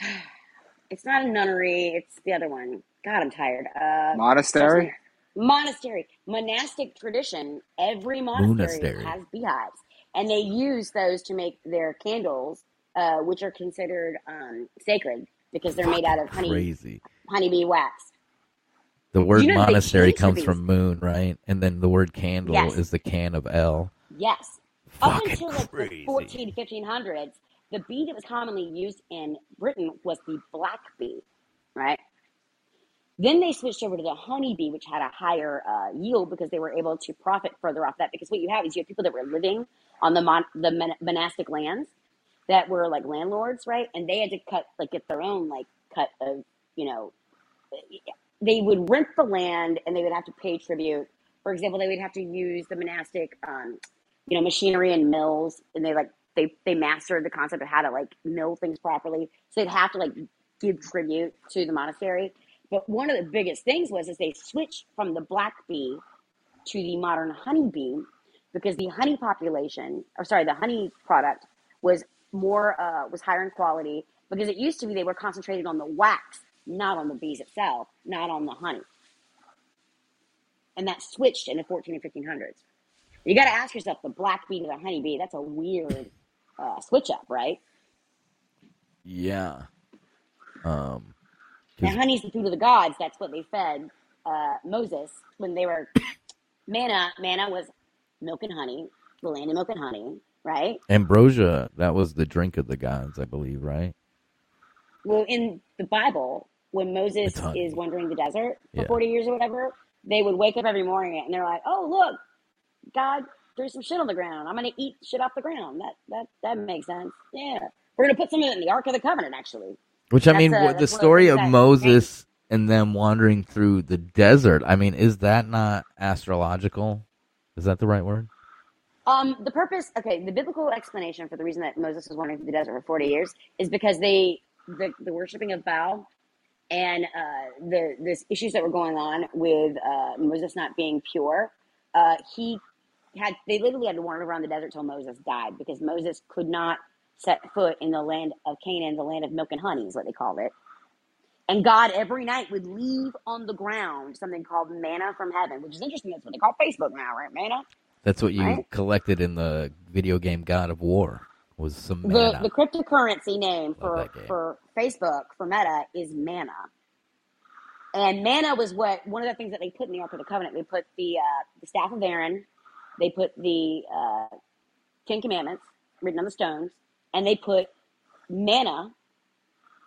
it's not a nunnery it's the other one God I'm tired uh Monastery. monastery monastic tradition every monastery Monastery. has beehives and they use those to make their candles uh which are considered um sacred because they're made out of honey Crazy. honeybee wax The word you know monastery comes from moon, right? And then the word candle Yes. is the can of L. Yes. Up until like crazy. the 14, 1500s, the bee that was commonly used in Britain was the black bee, right? Then they switched over to the honeybee, which had a higher uh, yield because they were able to profit further off that. Because what you have is you have people that were living on the mon- the mon- monastic lands that were like landlords, right? And they had to cut like get their own like cut of you know they would rent the land and they would have to pay tribute. For example, they would have to use the monastic, um, you know, machinery and mills, and they like they they mastered the concept of how to like mill things properly. So they'd have to like give tribute to the monastery. But one of the biggest things was is they switched from the black bee to the modern honey bee because the honey population, or sorry, the honey product was more uh, was higher in quality because it used to be they were concentrated on the wax, not on the bees itself, not on the honey, and that switched in the 14 and 1500s. You got to ask yourself, the black bee to the honey bee, that's a weird uh, switch up, right? Yeah. Um, And honey's the food of the gods. That's what they fed uh, Moses when they were manna. Manna was milk and honey, the land of milk and honey, right? ambrosia, that was the drink of the gods, I believe, right? Well, in the Bible, when Moses is wandering the desert for Yeah. 40 years or whatever, they would wake up every morning and they're like, "Oh, look, God threw some shit on the ground. I'm going to eat shit off the ground." That that that makes sense. Yeah, we're going to put some of it in the Ark of the Covenant, actually. Which I mean, what the that's of story of that- Moses and them wandering through the desert. I mean, is that not astrological? Is that the right word? Um, the purpose, okay, the biblical explanation for the reason that Moses was wandering through the desert for 40 years is because they, the, the worshiping of Baal and uh, the the issues that were going on with uh, Moses not being pure, uh, he had they literally had to wander around the desert till Moses died because Moses could not set foot in the land of Canaan, the land of milk and honey is what they called it. And God every night would leave on the ground something called manna from heaven, which is interesting. That's what they call Facebook now, right? Manna. That's what you Right. collected in the video game God of War was some The mana. the cryptocurrency name for for Facebook for Meta is mana. And mana was what one of the things that they put in the Ark of the Covenant. They put the uh, the staff of Aaron, they put the uh, Ten Commandments written on the stones, and they put manna,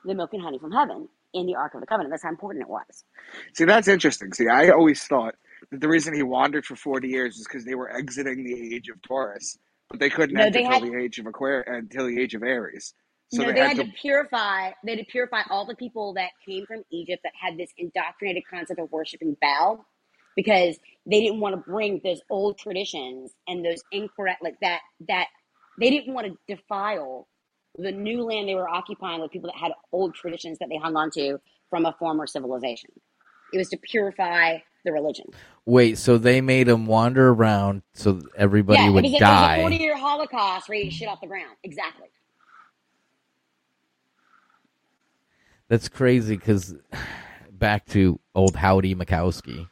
the milk and honey from heaven, in the Ark of the Covenant. That's how important it was. See, that's interesting. See, I always thought that the reason he wandered for 40 years is because they were exiting the age of Taurus, but they couldn't No, enter until the age of Aquarius, until the age of Aries. So no, they, they had, had to. to purify. They had to purify all the people that came from Egypt that had this indoctrinated concept of worshiping Baal, because they didn't want to bring those old traditions and those incorrect like that. That they didn't want to defile the new land they were occupying with people that had old traditions that they hung on to from a former civilization. It was to purify the religion. Wait, so they made him wander around so everybody yeah, would a, it was a die. forty-year Holocaust where you shit off the ground. Exactly. That's crazy because back to old Howdy Mikowski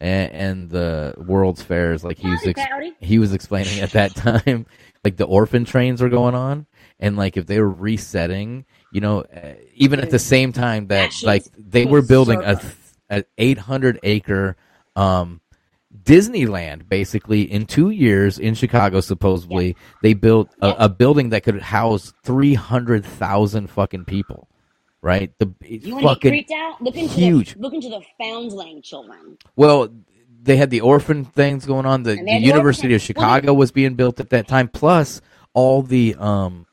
and, and the World's Fairs, like he was ex- he was explaining at that time, like the orphan trains were going on, and like if they were resetting, you know, uh, even at the same time that like they were building a, surface. a 800 acre um Disneyland basically in two years in Chicago. Supposedly, they built a, Yeah. a building that could house three hundred thousand fucking people. Right, the it's You want to get fucking out? Look into huge. The, look into the foundling children. well. They had the orphan things going on. The, the University of orphan- well, Chicago was being built at that time. Plus, all the um,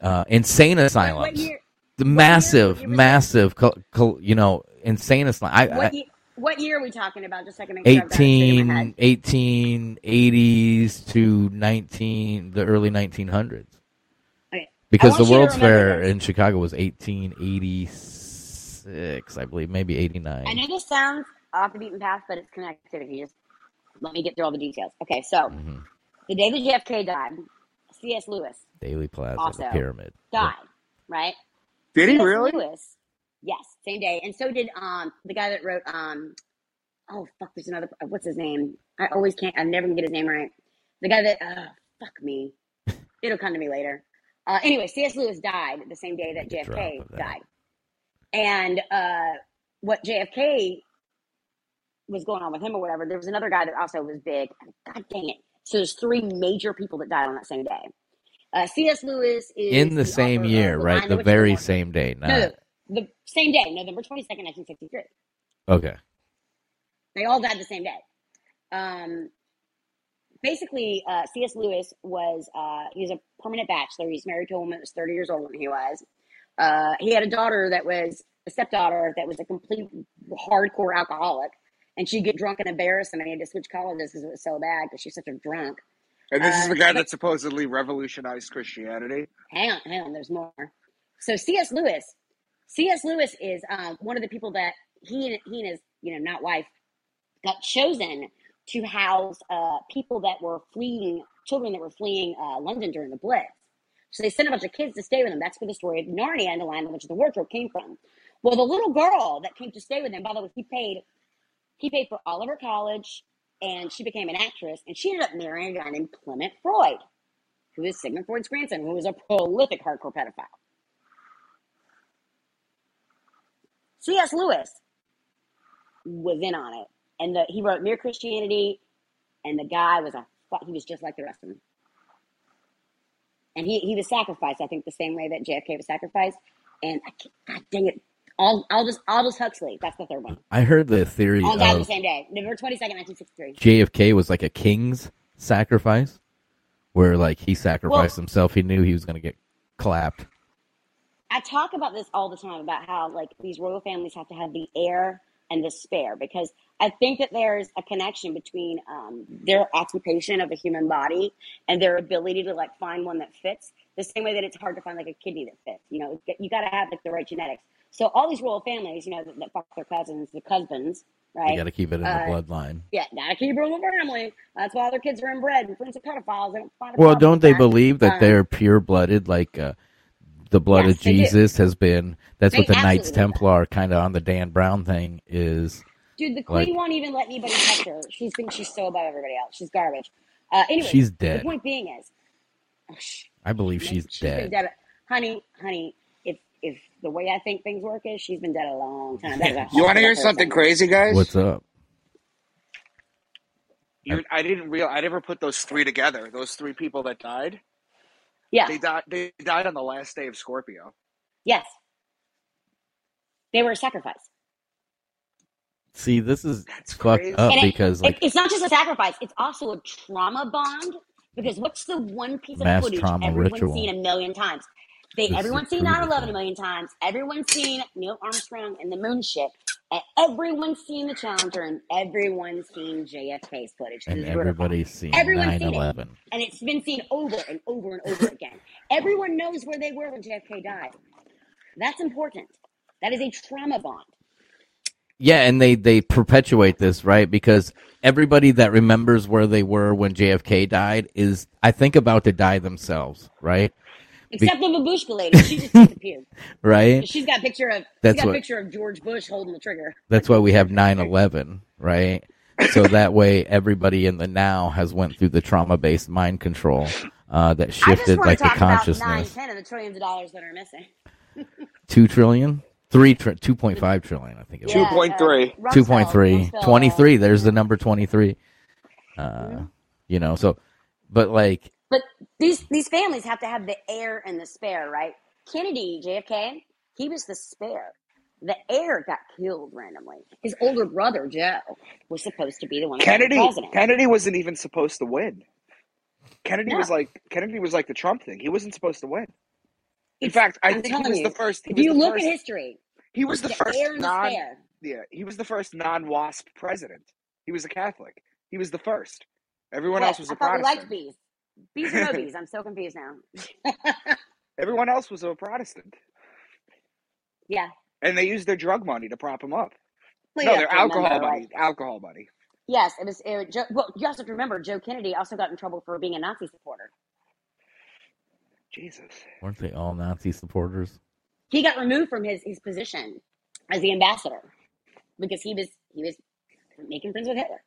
uh, insane asylums. what year? the massive, year massive, co- co- you know, insane asylum. I, I, What, ye- what year are we talking about? Just so I can make sure I've got it straight in my head. 18, 1880s to 19, the early 1900s. Okay. Because the want you to World's Fair this. in Chicago was 1886, I believe, maybe 89. I know this sounds off the beaten path, but it's connected. If you just let me get through all the details. Okay, so hmm the day that JFK died, C.S. Lewis Dealey Plaza, the Also, pyramid. died, right? Did he really? Lewis, yes, same day, and so did um the guy that wrote um oh fuck, there's another what's his name? I always can't. I never can get his name right. The guy that uh fuck me, it'll come to me later. Uh, anyway, C.S. Lewis died the same day that Make a drop JFK that. died, and uh, what JFK was going on with him or whatever. There was another guy that also was big. God dang it! So there's three major people that died on that same day. Uh, C.S. Lewis is In the same year, The right? The very same day. Not, No, no, the same day, November 22nd, 1963. Okay. They all died the same day. Um, basically, uh, C.S. Lewis was uh, he was a permanent bachelor. He's married to a woman that was 30 years old when he was. Uh, he had a daughter that was a stepdaughter that was a complete hardcore alcoholic, and she'd get drunk and embarrass him, and he had to switch colleges because it was so bad because she's such a drunk. And this is Uh, the guy but- that supposedly revolutionized Christianity. hang on, hang on, there's more. So C.S. Lewis, C.S. Lewis is um, one of the people that he and he and his you know not wife got chosen to house uh, people that were fleeing, children that were fleeing uh, London during the Blitz. So they sent a bunch of kids to stay with them. That's where the story of Narnia and the Lion, the and the Wardrobe came from. Well, the little girl that came to stay with him, by the way, he paid he paid for all of her college, and she became an actress, and she ended up marrying a guy named Clement Freud who is Sigmund Freud's grandson, who was a prolific hardcore pedophile. C.S. Lewis was in on it, and the, he wrote Mere Christianity, and the guy was a he was just like the rest of them, and he he was sacrificed. I think the same way that JFK was sacrificed, and I can't, God dang it, all Aldous Aldous Huxley. That's the third one. I heard the theory All died the same day, November twenty second, nineteen sixty three. JFK was like a king's sacrifice, where like he sacrificed himself. He knew he was going to get clapped. I talk about this all the time about how like these royal families have to have the heir and the spare because I think that there's a connection between um, their occupation of a human body and their ability to like find one that fits. The same way that it's hard to find like a kidney that fits. You know, you got to have like the right genetics. So all these royal families, you know, that, that fuck their cousins, the cousins, right? You got to keep it in Uh, the bloodline. yeah, gotta keep it in the family. That's why their kids are inbred and friends of pedophiles. They don't Well, don't they believe that Um, they're pure blooded? Like uh, the blood Yes, of. Jesus has been. That's what the Knights. Templar kind of on the Dan Brown thing is. Dude, the queen Like- won't even let anybody touch her. She thinks she's so above everybody else. She's garbage. Uh, anyway, She's dead. The point being is, oh, shh, I believe she's been dead. dead. Honey, honey, if if the way I think things work is, she's been dead a long time. That is a You want to hear something person. crazy, guys? What's up? You, I didn't real. I never put those three together. Those three people that died. Yeah. They died. They died on the last day of Scorpio. Yes. They were a sacrifice. See, this is That's fucked crazy. up And because It, like it's not just a sacrifice, it's also a trauma bond. Because what's the one piece of footage everyone's ritual. seen a million times? They everyone's seen brutal. 9 11 a million times. Everyone's seen Neil Armstrong and the moon ship. And everyone's seen the Challenger and everyone's seen JFK's footage. and everybody's seen Everyone's seen it. And it's been seen over and over and over again. Everyone knows where they were when JFK died. That's important. That is a trauma bond. Yeah, and they they perpetuate this right because everybody that remembers where they were when JFK died is I think about to die themselves, right? Except the Babushka lady. She just disappeared. Right. She's got a picture of That's she's got what- a picture of George Bush holding the trigger. That's why we have 9/11, right? So that way everybody in the now has went through the trauma-based mind control uh, that shifted want like to the talk about nine, consciousness. ten of the trillions of dollars that are missing. Two trillion, three, tri- 2.5 trillion, I think it was. Yeah. 2.3. uh, Two Rumsfeld- point three. Rumsfeld, Twenty three. uh, There's the number twenty three. Uh, Mhm. you know, so, but like, But these these families have to have the heir and the spare, right? Kennedy, JFK, he was the spare. The heir got killed randomly. His older brother Joe was supposed to be the one Kennedy. Kennedy wasn't even supposed to win. Kennedy No. was like Kennedy was like the Trump thing. He wasn't supposed to win. In It's- fact, I I'm think he was you, the first. If you look first, at history, he was the, the first the non. spare. Yeah, he was the first non-WASP president. He was a Catholic. He was the first. Everyone What? else was a I we liked bees. Bees or no bees? I'm so confused now. Everyone else was a Protestant, yeah. and they used their drug money to prop him up. Well, no, their alcohol remember, money. like- Alcohol money. Yes, it was. It, Joe, well, you also have to remember Joe Kennedy also got in trouble for being a Nazi supporter. Jesus. weren't they all Nazi supporters? He got removed from his, his position as the ambassador because he was he was making friends with Hitler.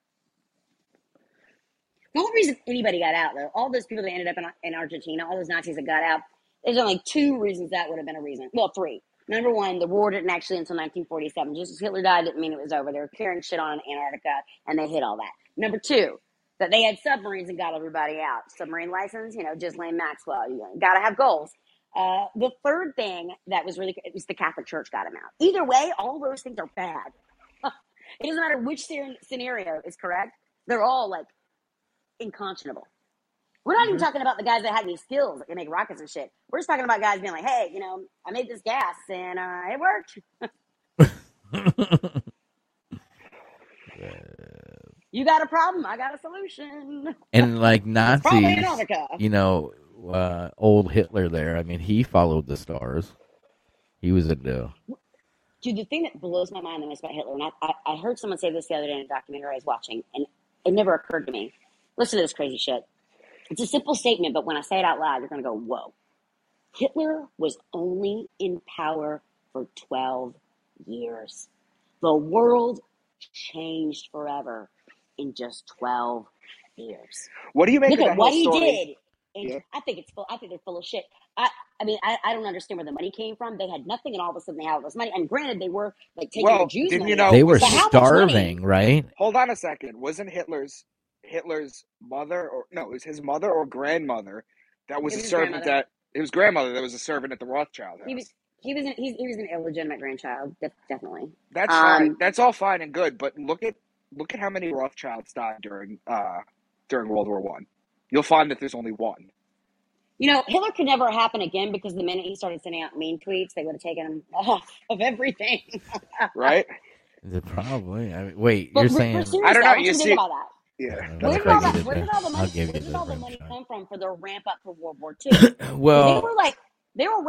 The only reason anybody got out, though, all those people that ended up in, in Argentina, all those Nazis that got out, there's only two reasons that would have been a reason. Well, three. Number one, the war didn't actually until 1947. Just as Hitler died didn't mean it was over. They were carrying shit on Antarctica, and they hit all that. Number two, that they had submarines and got everybody out. Submarine license, you know, Lane Maxwell. You got to have goals. Uh, the third thing that was really it was the Catholic Church got him out. Either way, all those things are bad. it doesn't matter which scenario is correct; they're all like inconscionable. We're not even talking about the guys that had any skills that can make rockets and shit. We're just talking about guys being like, "Hey, you know, I made this gas and uh, it worked. You got a problem, I got a solution." and like Nazis, you know, uh, old Hitler there. I mean, he followed the stars. He was into. Dude, the thing that blows my mind the most about Hitler, and I, I, I heard someone say this the other day in a documentary I was watching, and it never occurred to me. Listen to this crazy shit. It's a simple statement, but when I say it out loud, you're going to go, whoa. Hitler was only in power for 12 years. The world changed forever in just 12 years. What do you make Look of at that what whole he story? did. And Yeah. I think it's full. I think they're full of shit. I, I mean, I, I don't understand where the money came from. They had nothing, and all of a sudden they had all this money. And granted, they were like taking Well, the Jews' didn't money. you know- They were But how much money? starving, right? Hold on a second. Wasn't Hitler's Hitler's mother or no, it was his mother or grandmother that was It a was servant grandmother. that it was grandmother that was a servant at the Rothschild house. He was he was an, he's, he was an illegitimate grandchild, def- definitely. That's um, fine. That's all fine and good, but look at look at how many Rothschilds died during uh during World War One. You'll find that there's only one. You know, Hitler could never happen again because the minute he started sending out mean tweets, they would have taken him off of everything. Right? Is it Probably. I mean, wait, But you're for- for saying I don't know, want you you to see- about that. Yeah. That's Where did what all that? Where did all the money? Where did all the money shot. come from for the ramp up for World War II? Well, they were like, they were.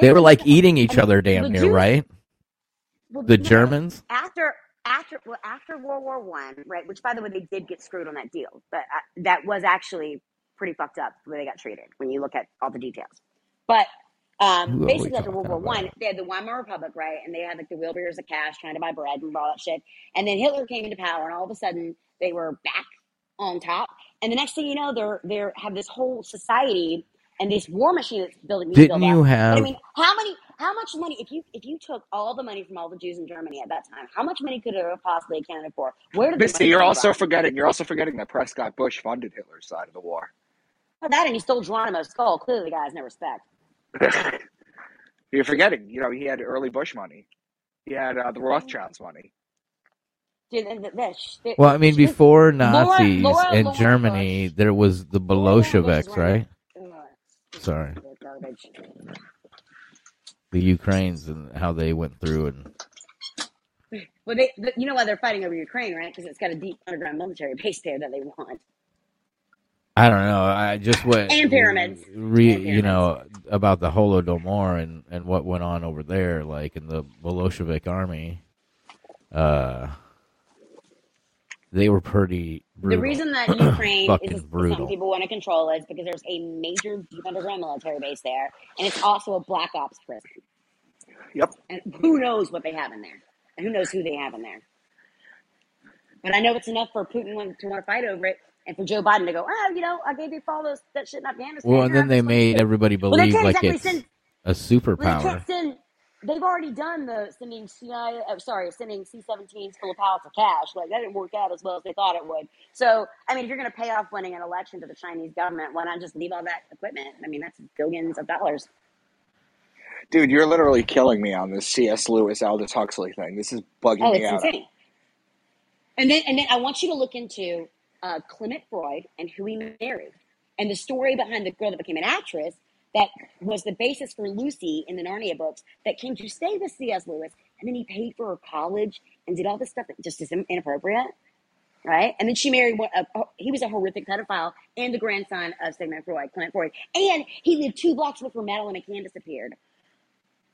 they were like money eating from? each And other the damn near, Jews, right? well, The no, Germans. after after well, after World War One, right? Which, by the way, they did get screwed on that deal, but uh, that was actually pretty fucked up the way they got treated when you look at all the details. But um, Who basically, after World War One, they had the Weimar Republic, right? And they had like the wheelbarrows of cash trying to buy bread and all that shit. And then Hitler came into power, and all of a sudden they were back on top. And the next thing you know, they're they're have this whole society and this war machine that's building Didn't built up. you But I mean, how many, how much money? If you if you took all the money from all the Jews in Germany at that time, how much money could it have possibly accounted for? Where did the Misty, money you're also from? forgetting. You're also forgetting that Prescott Bush funded Hitler's side of the war. Well, that and he stole Geronimo's skull. Clearly, the guy has no respect. you're forgetting. You know, he had early Bush money. He had uh, the Rothschilds money. Well, I mean, before Nazis Laura and Lawrence Germany, Bush, there was the Laura Lawrence Bush is Bolsheviks, right? Sorry, the garbage. Ukraines and how they went through and Well, they, you know why they're fighting over Ukraine, right? Because it's got a deep underground military base there that they want, I don't know. I just went and pyramids, re, and you know about the Holodomor and and what went on over there, like in the Bolshevik army. Uh, they were pretty The reason that Ukraine is fucking is something people want to control is because there's a major deep underground military base there, and it's also a black ops prison. Yep. And who knows what they have in there, and who knows who they have in there. But I know it's enough for Putin to want to fight over it, and for Joe Biden to go, oh, you know, I gave you all those that shit in Afghanistan. Well, and then they made to. everybody Well, they believe can't like exactly it's send. a Well, they superpower. can't send. They've already done the sending CIA. Uh, sorry, sending C-17s full of pallets of cash. Like that didn't work out as well as they thought it would. So, I mean, if you're going to pay off winning an election to the Chinese government, why not just leave all that equipment? I mean, that's billions of dollars. Dude, you're literally killing me on this C.S. Lewis Aldous Huxley thing. This is bugging Oh, me it's out. insane. And then, and then I want you to look into uh, Clement Freud and who he married, and the story behind the girl that became an actress that was the basis for Lucy in the Narnia books that came to stay with C.S. Lewis, and then he paid for her college and did all this stuff that just is inappropriate, right? And then she married one. A, he was a horrific pedophile and the grandson of Sigmund Freud, Clement Freud, and he lived two blocks from Madeleine McCann disappeared,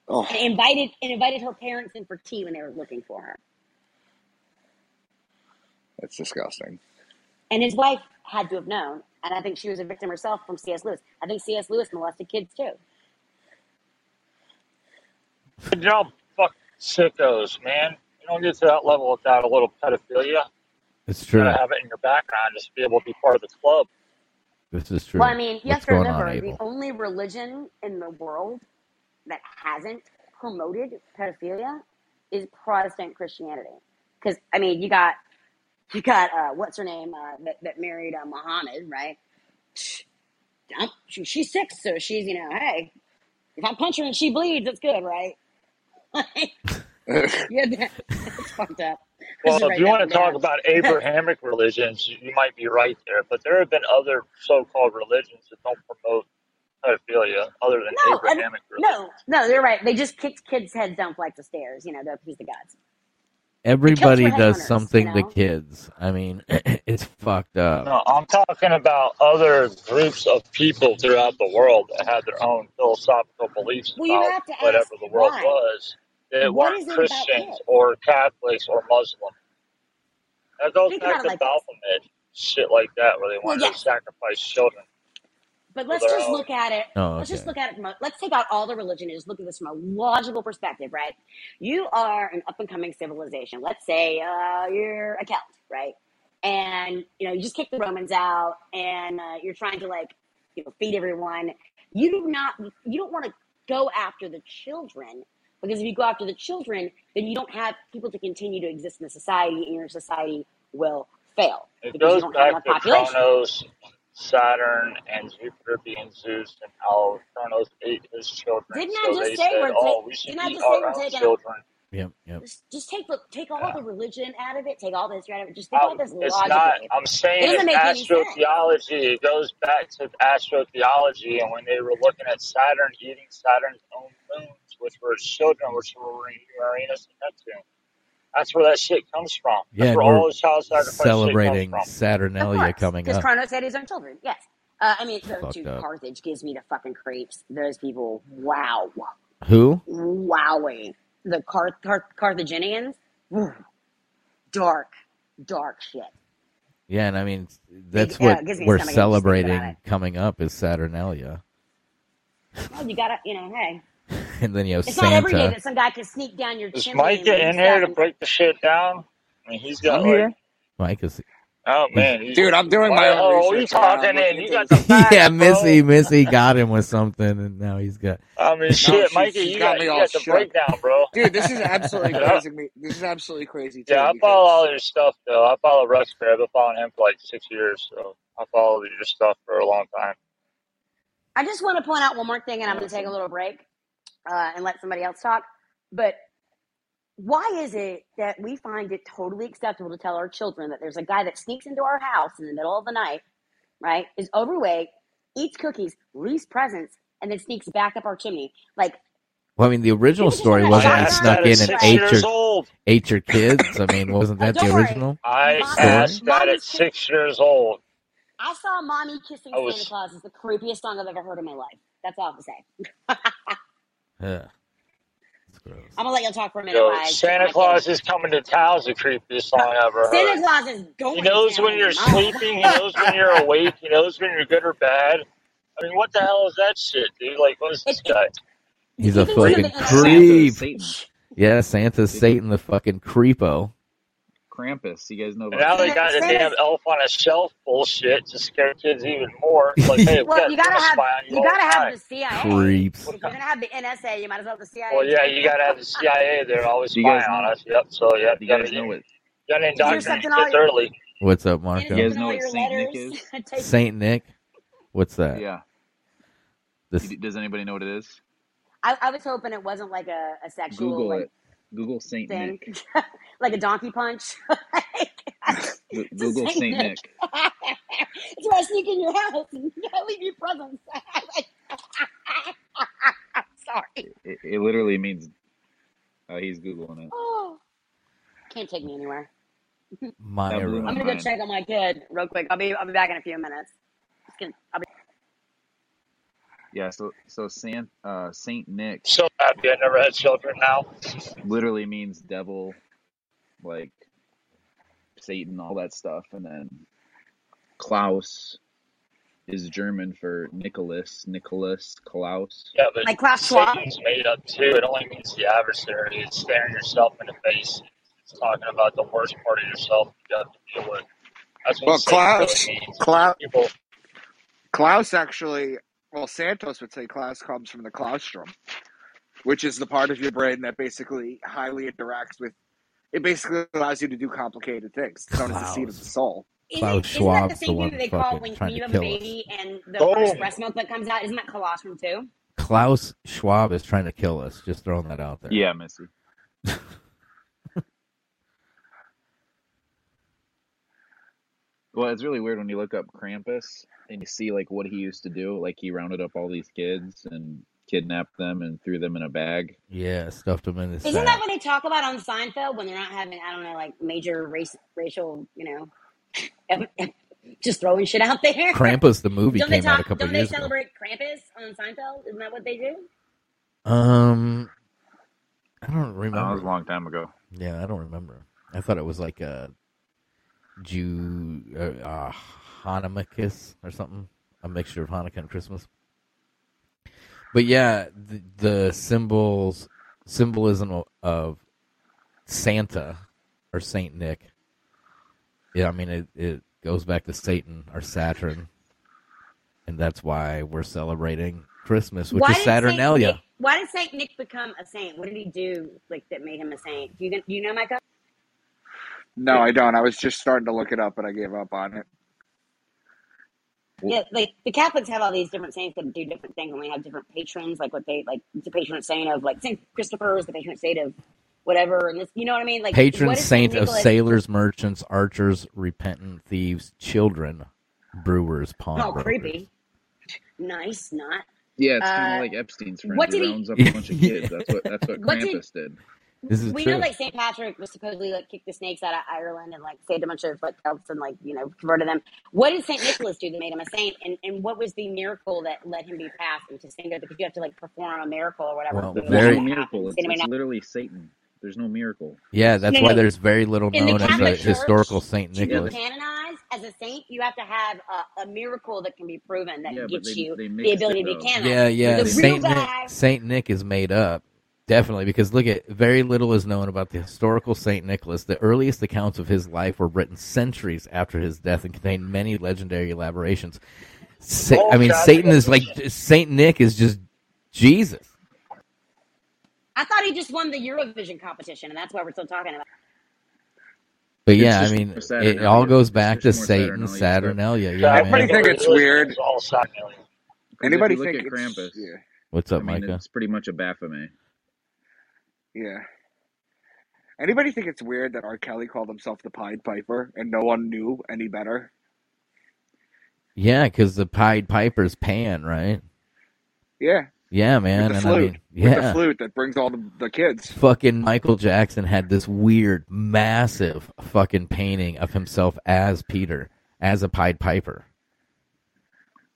Oh, and invited and invited her parents in for tea when they were looking for her. that's disgusting. And his wife had to have known, and I think she was a victim herself from C.S. Lewis. I think C.S. Lewis molested kids too. Good job, fuck sickos, man. You don't get to that level without a little pedophilia. It's You true. gotta have it in your background just to be able to be part of the club. This is true. Well, I mean, you have to going on, remember the only religion in the world that hasn't promoted pedophilia is Protestant Christianity. Because I mean, you got you got uh, what's her name uh, that that married uh, Muhammad, right? Um, she, she's six, so she's you know, hey, if I punch her and she bleeds, it's good, right? yeah, that, that's fucked up. Well, if you want to talk about Abrahamic religions, you might be right there. But there have been other so-called religions that don't promote pedophilia other than No, Abrahamic religions. no, no, they're right. They just kicked kids' heads down flights of stairs. You know, the piece of gods. Everybody does headhunters, something you to kids. I mean, it's fucked up. No, I'm talking about other groups of people throughout the world that had their own philosophical beliefs Well, about have to ask whatever the world why. was that What weren't is it Christians or Catholics or Muslims. That goes Think back about to like this. Baphomet, shit like that, where they Well, wanted to sacrifice children but let's just own. look at it. Oh, Let's just look at it from a, let's take out all the religion and just look at this from a logical perspective, right? You are an up and coming civilization. Let's say uh, you're a Celt, right? And you know you just kick the Romans out, and uh, you're trying to like you know feed everyone. You do not. You don't want to go after the children because if you go after the children, then you don't have people to continue to exist in the society, and your society will fail It because you goes don't have enough back to population. Kronos, Saturn, and Jupiter being Zeus, and how Kronos ate his children. Didn't I just say said, we're "Oh, we should Didn't I eat just say our we're own taking? children." Yep, yep. Just, just take the take all Yeah. the religion out of it. Take all the history out of it. Just think about Um, this it's not. I'm saying doesn't it's make any sense. astrotheology. It goes back to astrotheology, and when they were looking at Saturn eating Saturn's own moons, which were his children, which were Uranus and Neptune. That's where that shit comes from. Yeah, That's and where we're all the child sacrifice celebrating shit comes from. Saturnalia coming up. because up. Kronos had his own children. Yes. Uh, I mean, so, Fucked dude, up. Carthage gives me the fucking creeps. Those people, wow, Who? wowing. The Carth- Carth- Carthaginians, dark, dark shit. Yeah, and I mean that's yeah, what it we're a stomach ache just thinking about celebrating coming up is Saturnalia, Well, you gotta, you know, hey, and then you have it's not every day that some guy can sneak down your Does chimney. Mike and get in here to break the shit down? I mean, he's got I'm like, here. Mike is oh man, he's, Dude, I'm doing my own oh, you research. right now. I'm talking looking in? You got the facts, yeah, bro. Missy, Missy got him with something, and now he's got. I mean, shit, she's- Mikey, you got got, me you all got the shook. breakdown, bro. Dude, this is absolutely crazy. Me, this is absolutely crazy too. Yeah, I because- follow all your stuff though. I follow Rex Bear. I've been following him for like six years, so I followed your stuff for a long time. I just want to point out one more thing, and I'm going to take a little break uh, and let somebody else talk. But why is it that we find it totally acceptable to tell our children that there's a guy that sneaks into our house in the middle of the night, right, is overweight, eats cookies, leaves presents, and then sneaks back up our chimney? Like, Well, I mean, the original story wasn't he snuck in and ate your old. ate your kids. I mean, wasn't that the original? I Mommy- asked that Mommy at six years old. I saw "Mommy Kissing was- Santa Claus" is the creepiest song I've ever heard in my life. That's all I have to say. Yeah. I'm gonna let y'all talk for a minute. Yo, while I check Santa Claus is coming to town is the creepiest song I ever heard. Santa Claus is going. He knows to when you're sleeping. He knows when you're awake. He knows when you're good or bad. I mean, what the hell is that shit, dude? Like, what is this It- it- guy? He's a Even fucking creep. Santa, Yeah, Santa's Satan, the fucking creepo. Krampus. You guys know And about now they Santa- got the damn elf on a shelf bullshit to scare kids even more. It's like, hey, we Well, you gotta have you, you gotta the have time. the CIA. Creeps. If you're gonna have the NSA, you might as well have the CIA. Well, yeah, you gotta have the CIA there always Do you guys spying on know- us. Yep. So yeah, you you gotta, guys know what you gotta indoctrinate kids your- early. What's up, Marco? You guys know what your Saint Nick is? Saint Nick. What's that? Yeah. This Does anybody know what it is? I, I was hoping it wasn't like a, a sexual Google like it. Google Saint thing, Nick. like a donkey punch. Go- Google Saint Nick. it's where I sneak in your house and leave you presents. Sorry. It, it literally means. Uh, he's googling it. Oh, can't take me anywhere. That blew my I'm gonna go check on my kid real quick. I'll be I'll be back in a few minutes. Just gonna, I'll be, Yeah. So so Saint uh, Saint Nick So happy I never had children now. literally means devil, like Satan, all that stuff, and then Klaus is German for Nicholas, Nicholas, Klaus. Yeah, but Like Klaus Schwab? Satan's made up too. It only means the adversary. It's staring yourself in the face. It's talking about the worst part of yourself you have to deal with. That's what Well, Satan Klaus, really means. Klaus, People, Klaus actually, well, Santos would say Klaus comes from the claustrum, which is the part of your brain that basically highly interacts with. It basically allows you to do complicated things. It's known as the seat of the Klaus. soul. isn't, Klaus isn't that the Schwab's the same thing that they call when, trying you to have a kill us. baby and the Boom. first breast milk that comes out? Isn't that colostrum too? Klaus Schwab is trying to kill us. Just throwing that out there. Yeah, Missy. Well, it's really weird when you look up Krampus and you see like what he used to do. Like he rounded up all these kids and kidnapped them and threw them in a bag. Yeah, stuffed them in his Isn't sack. that what they talk about on Seinfeld when they're not having I don't know like major race racial you know just throwing shit out there? Krampus, the movie, don't they came out talk? a couple Don't they years ago. celebrate Krampus on Seinfeld? Isn't that what they do? Um, I don't remember. that was a long time ago. Yeah, I don't remember. I thought it was like a Jew uh, uh, Hanukkah or something, a mixture of Hanukkah and Christmas. But yeah, the, the symbols, symbolism of, Santa or Saint Nick. Yeah, I mean it, it goes back to Satan or Saturn, and that's why we're celebrating Christmas, which why is Saturnalia. Nick, why did Saint Nick become a saint? What did he do like that made him a saint? Do you do you know, Micah? No, I don't. I was just starting to look it up, but I gave up on it. Yeah, like the Catholics have all these different saints that do different things, and they have different patrons. Like what they like, the patron saint of like Saint Christopher is the patron saint of whatever, and this, you know what I mean? Like patron what is saint of sailors, merchants, archers, repentant thieves, children, brewers, Oh, creepy. Nice, not. Yeah, it's kind Uh, of like Epstein's friend. what He did he- rounds up a bunch of kids. That's what that's what What did- Krampus did. This is we true. know like St. Patrick was supposedly like kicked the snakes out of Ireland and like saved a bunch of like elves and like you know converted them. What did Saint Nicholas do that made him a saint? And and what was the miracle that let him be passed into sainthood? Because you have to like perform a miracle or whatever. Well, for There's that very- no miracle. happen. It's, it's literally Satan. There's no miracle. yeah, that's No, why no. there's very little In known as the Catholic Church, historical Saint To be Nicholas. canonized as a saint, you have to have a, a miracle that can be proven that Yeah, gets they you they the ability to be canonized. Yeah, yeah. Saint Nick. Saint Nick is made up. Definitely, because look at very little is known about the historical Saint Nicholas. The earliest accounts of his life were written centuries after his death and contain many legendary elaborations. Sa- Oh, I mean, God. Satan is like Saint Nick is just Jesus. I thought he just won the Eurovision competition, and that's why we're still talking about. But It's yeah, I mean, it all goes back to Satan, Saturnalia Saturnalia. Yeah, Yeah, Everybody man. think it's weird. It's all Saturnalia. 'Cause Anybody if you look think it's- Krampus? Yeah, What's I up, mean, Micah? it's pretty much a Baphomet. Yeah. Anybody think it's weird that R. Kelly called himself the Pied Piper and no one knew any better? Yeah, because the Pied Piper's Pan, right? Yeah, Yeah, man. with the and I flute, mean, with the flute that brings all the, the kids. fucking Michael Jackson had this weird, massive fucking painting of himself as Peter, as a Pied Piper.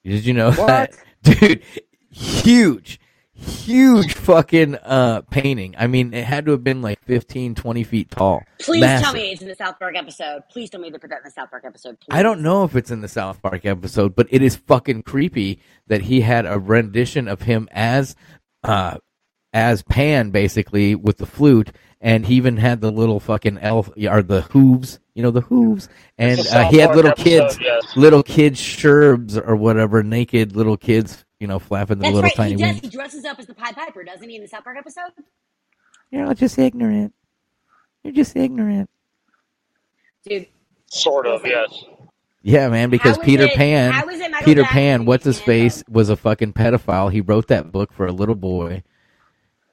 Did you know that? Dude, huge, huge fucking uh painting. I mean, it had to have been like 15, 20 feet tall. Please Massive. tell me it's in the South Park episode. Please tell me they put that in the South Park episode. Please. I don't know if it's in the South Park episode, but it is fucking creepy that he had a rendition of him as uh as Pan basically with the flute and he even had the little fucking elf or the hooves, you know the hooves and uh, he had little episode, kids yes. little kids sherbs or whatever naked little kids, you know, flapping the That's little right. tiny He does. wings. He dresses up as the Pied Piper, doesn't he, in the South Park episode? You're just ignorant. You're just ignorant. Dude, Sort of, yes. Yeah, man, because Peter it- Pan how is it Michael Peter Jackson Pan, what's his face, was a fucking pedophile. He wrote that book for a little boy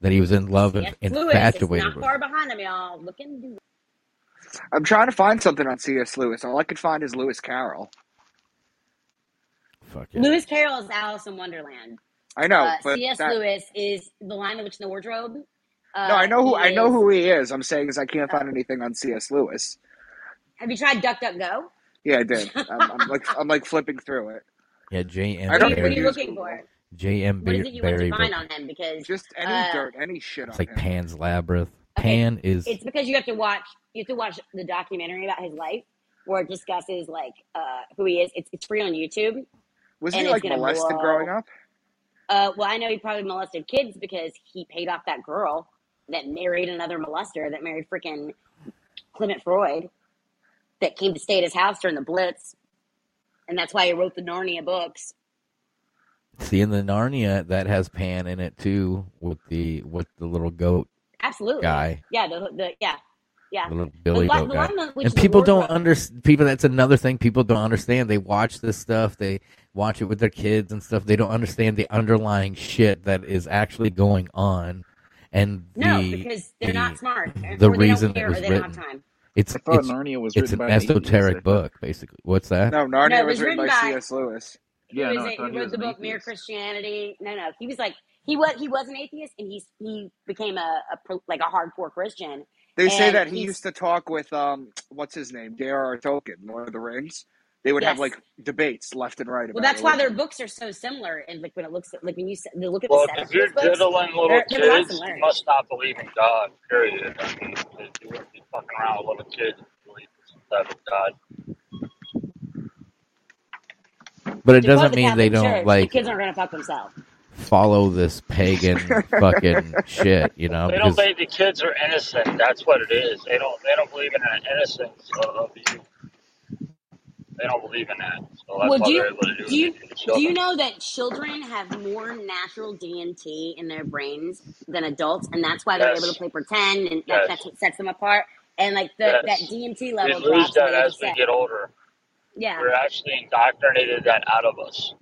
that he was in love and C.S. Lewis is infatuated not with. far behind him, y'all. Look I'm trying to find something on C.S. Lewis. All I could find is Lewis Carroll. Fuck yeah. Lewis Carroll is Alice in Wonderland. I know, uh, C.S. that- Lewis is The Lion, the Witch, and the Wardrobe. Uh, no, I know who he I know is- who he is. I'm saying is I can't find Oh. anything on C.S. Lewis. Have you tried DuckDuckGo? Yeah, I did. I'm, I'm like I'm like flipping through it. Yeah, J.M. What don't are, you, what are you use looking for? J.M. What is it you want to find book. on him? Because Just any Uh, dirt, any shit It's on like him. Pan's Labyrinth. Okay, Pan is it's because you have to watch you have to watch the documentary about his life where it discusses like uh, who he is. It's it's free on YouTube. Was he like molested blow- growing up? Uh, well, I know he probably molested kids because he paid off that girl that married another molester that married freaking Clement Freud that came to stay at his house during the Blitz, and that's why he wrote the Narnia books. see in the Narnia that has Pan in it too with the with the little goat Absolutely, guy, yeah, the, the yeah, yeah. little Billy the, goat the guy. The and people don't understand people that's another thing people don't understand they watch this stuff they watch it with their kids and stuff they don't understand the underlying shit that is actually going on and No, because they're the- not smart. the or they reason don't it was or they written. It's, I thought it's, Narnia was it's written an by an atheist, I esoteric thought. book basically what's that No, Narnia No, was, was written written by by- C.S. Lewis. Yeah, he no, was I a, thought he he wrote was the an book Mere. Christianity. No, no, he was like he was he was an atheist, and he he became a, a pro- like a hardcore Christian. They say that he used to talk with um, what's his name, J.R.R. Tolkien, Lord of the Rings. They would have like debates left and right. About it. Well, about that's why their books are so similar. And like when it looks at, like when you s- look at Well, the if you're seven books, diddling little they're- they're a lot kids, you must not believe in God, period. I mean, you wouldn't be fucking around with little kids if believe in some type of God. but it They're doesn't the mean they Catholic don't Church. like the kids aren't gonna fuck themselves. follow this pagan fucking shit you know They don't because believe the kids are innocent. That's what it is. They don't. They don't believe in the innocence of, of you. They don't believe in that. So that's Well, why do you they're able to do, do you it to the do you know that children have more natural DMT in their brains than adults, and that's why they're Yes. able to play pretend, and that, Yes. that's what sets them apart. And like the, Yes. that DMT We level lose drops. at that as we get older. Yeah. We're actually indoctrinated that out of us.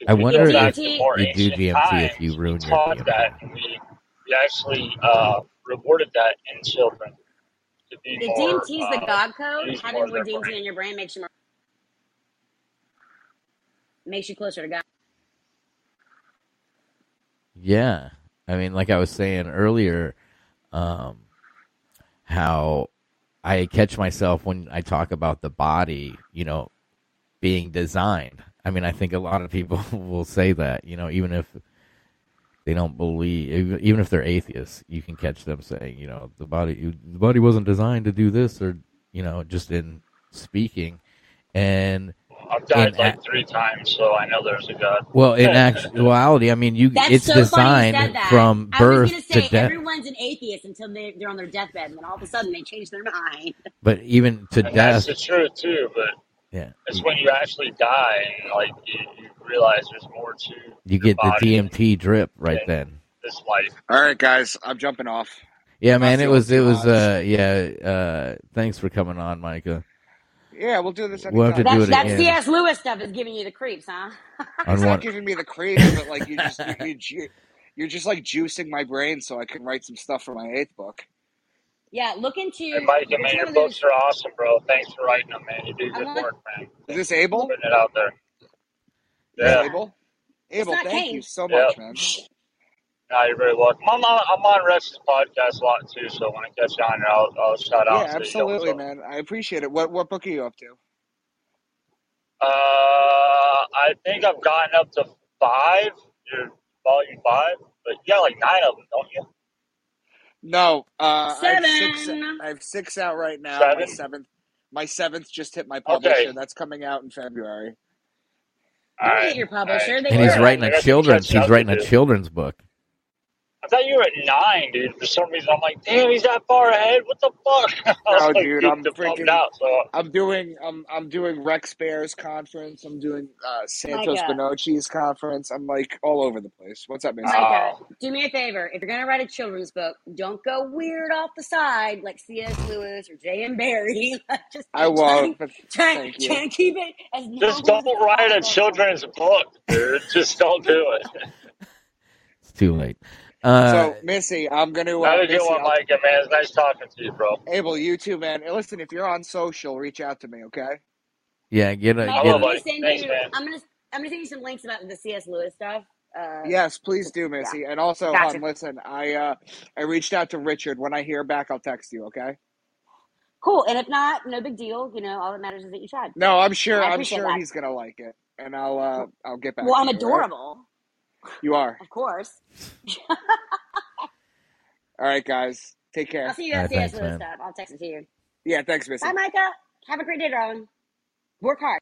If I wonder if to you do ancient DMT if you ruin your taught DMT. that, we, we actually uh, rewarded that in children The more. DMT is the uh, God code, having more more of their DMT brain. in your brain makes you more makes you closer to God. Yeah. I mean, like I was saying earlier, um, how I catch myself when I talk about the body, you know, being designed. I mean, I think a lot of people will say that, you know, even if they don't believe, even if they're atheists, you can catch them saying, you know, the body, the body wasn't designed to do this, or you know, just in speaking. And I've died in like ac- three times, so I know there's a God. well, in actuality, I mean, you That's it's so funny you designed said that. from I was birth gonna say to death. everyone's an atheist until they, they're on their deathbed, and then all of a sudden they change their mind. But even to And that's the truth too, but yeah, it's when you actually die and like you, you realize there's more to you your get the body DMT drip right then. this life. All right, guys, I'm jumping off. Yeah, man, it was it was uh yeah uh thanks for coming on, Micah. Yeah, we'll do this anytime. We'll have to That do it that again. C.S. Lewis stuff is giving you the creeps, huh? It's one, not giving me the creeps, but like you just you, you, you you're just like juicing my brain so I can write some stuff for my eighth book. yeah, look into And Mike, which man, your books are awesome, bro. Thanks for writing them, man. You do good work, man. Is this Abel? Putting it out there. Is this Yeah. Abel? Abel, not thank you Cain. so Yeah. much, man. No, you're very welcome. I'm on, I'm on Rex's podcast a lot too, so when I catch you on there, I'll, I'll shout out Yeah, and say, yo, what's absolutely, man. I appreciate it. What what book are you up to? Uh, I think I've gotten up to five, your volume five, but you got like nine of them, don't you? No, uh, I have six. Seven. I have six out right now. My seventh, my seventh just hit my Okay. publisher. That's coming out in February. You All hit right. your publisher. They and he's writing I a got some children's. He's writing a children's book. I thought you were at nine, dude. For some reason, I'm like, damn, he's that far ahead. What the fuck? I was No, like, dude, dude, I'm freaking. out. So I'm doing. I'm I'm doing Rex Bears conference. I'm doing uh, Santos Micah, conference. I'm like all over the place. What's up, Mason? Micah, wow. do me a favor. If you're gonna write a children's book, don't go weird off the side like C.S. Lewis or J.M. Barrie. just I won't, but try, thank try and keep it as Just don't write a possible. children's book, dude. Just don't do it. It's too late. Uh, So, Missy, I'm gonna uh, Have a good Missy. one, I'll, Micah, man. It's nice talking to you, bro. Abel, you too, man. Hey, listen, if you're on social, reach out to me, okay? yeah, get a. Get I'm, a. gonna send Thanks, you. man. I'm gonna. I'm gonna send you some links about the C.S. Lewis stuff. Uh, Yes, please do, yeah, Missy. And also, gotcha. hon, listen, I uh, I reached out to Richard. When I hear back, I'll text you, okay? Cool. And if not, no big deal. You know, all that matters is that you tried. No, I'm sure. I I'm sure that. he's gonna like it, and I'll uh, I'll get back Well, to I'm you. All right? Adorable, You are. of course. All right, guys. Take care. I'll see you All at right, C.S. thanks, Lewis man. stuff. I'll text it to you. Yeah, thanks, Missy. Bye, Micah. Have a great day, darling. Work hard.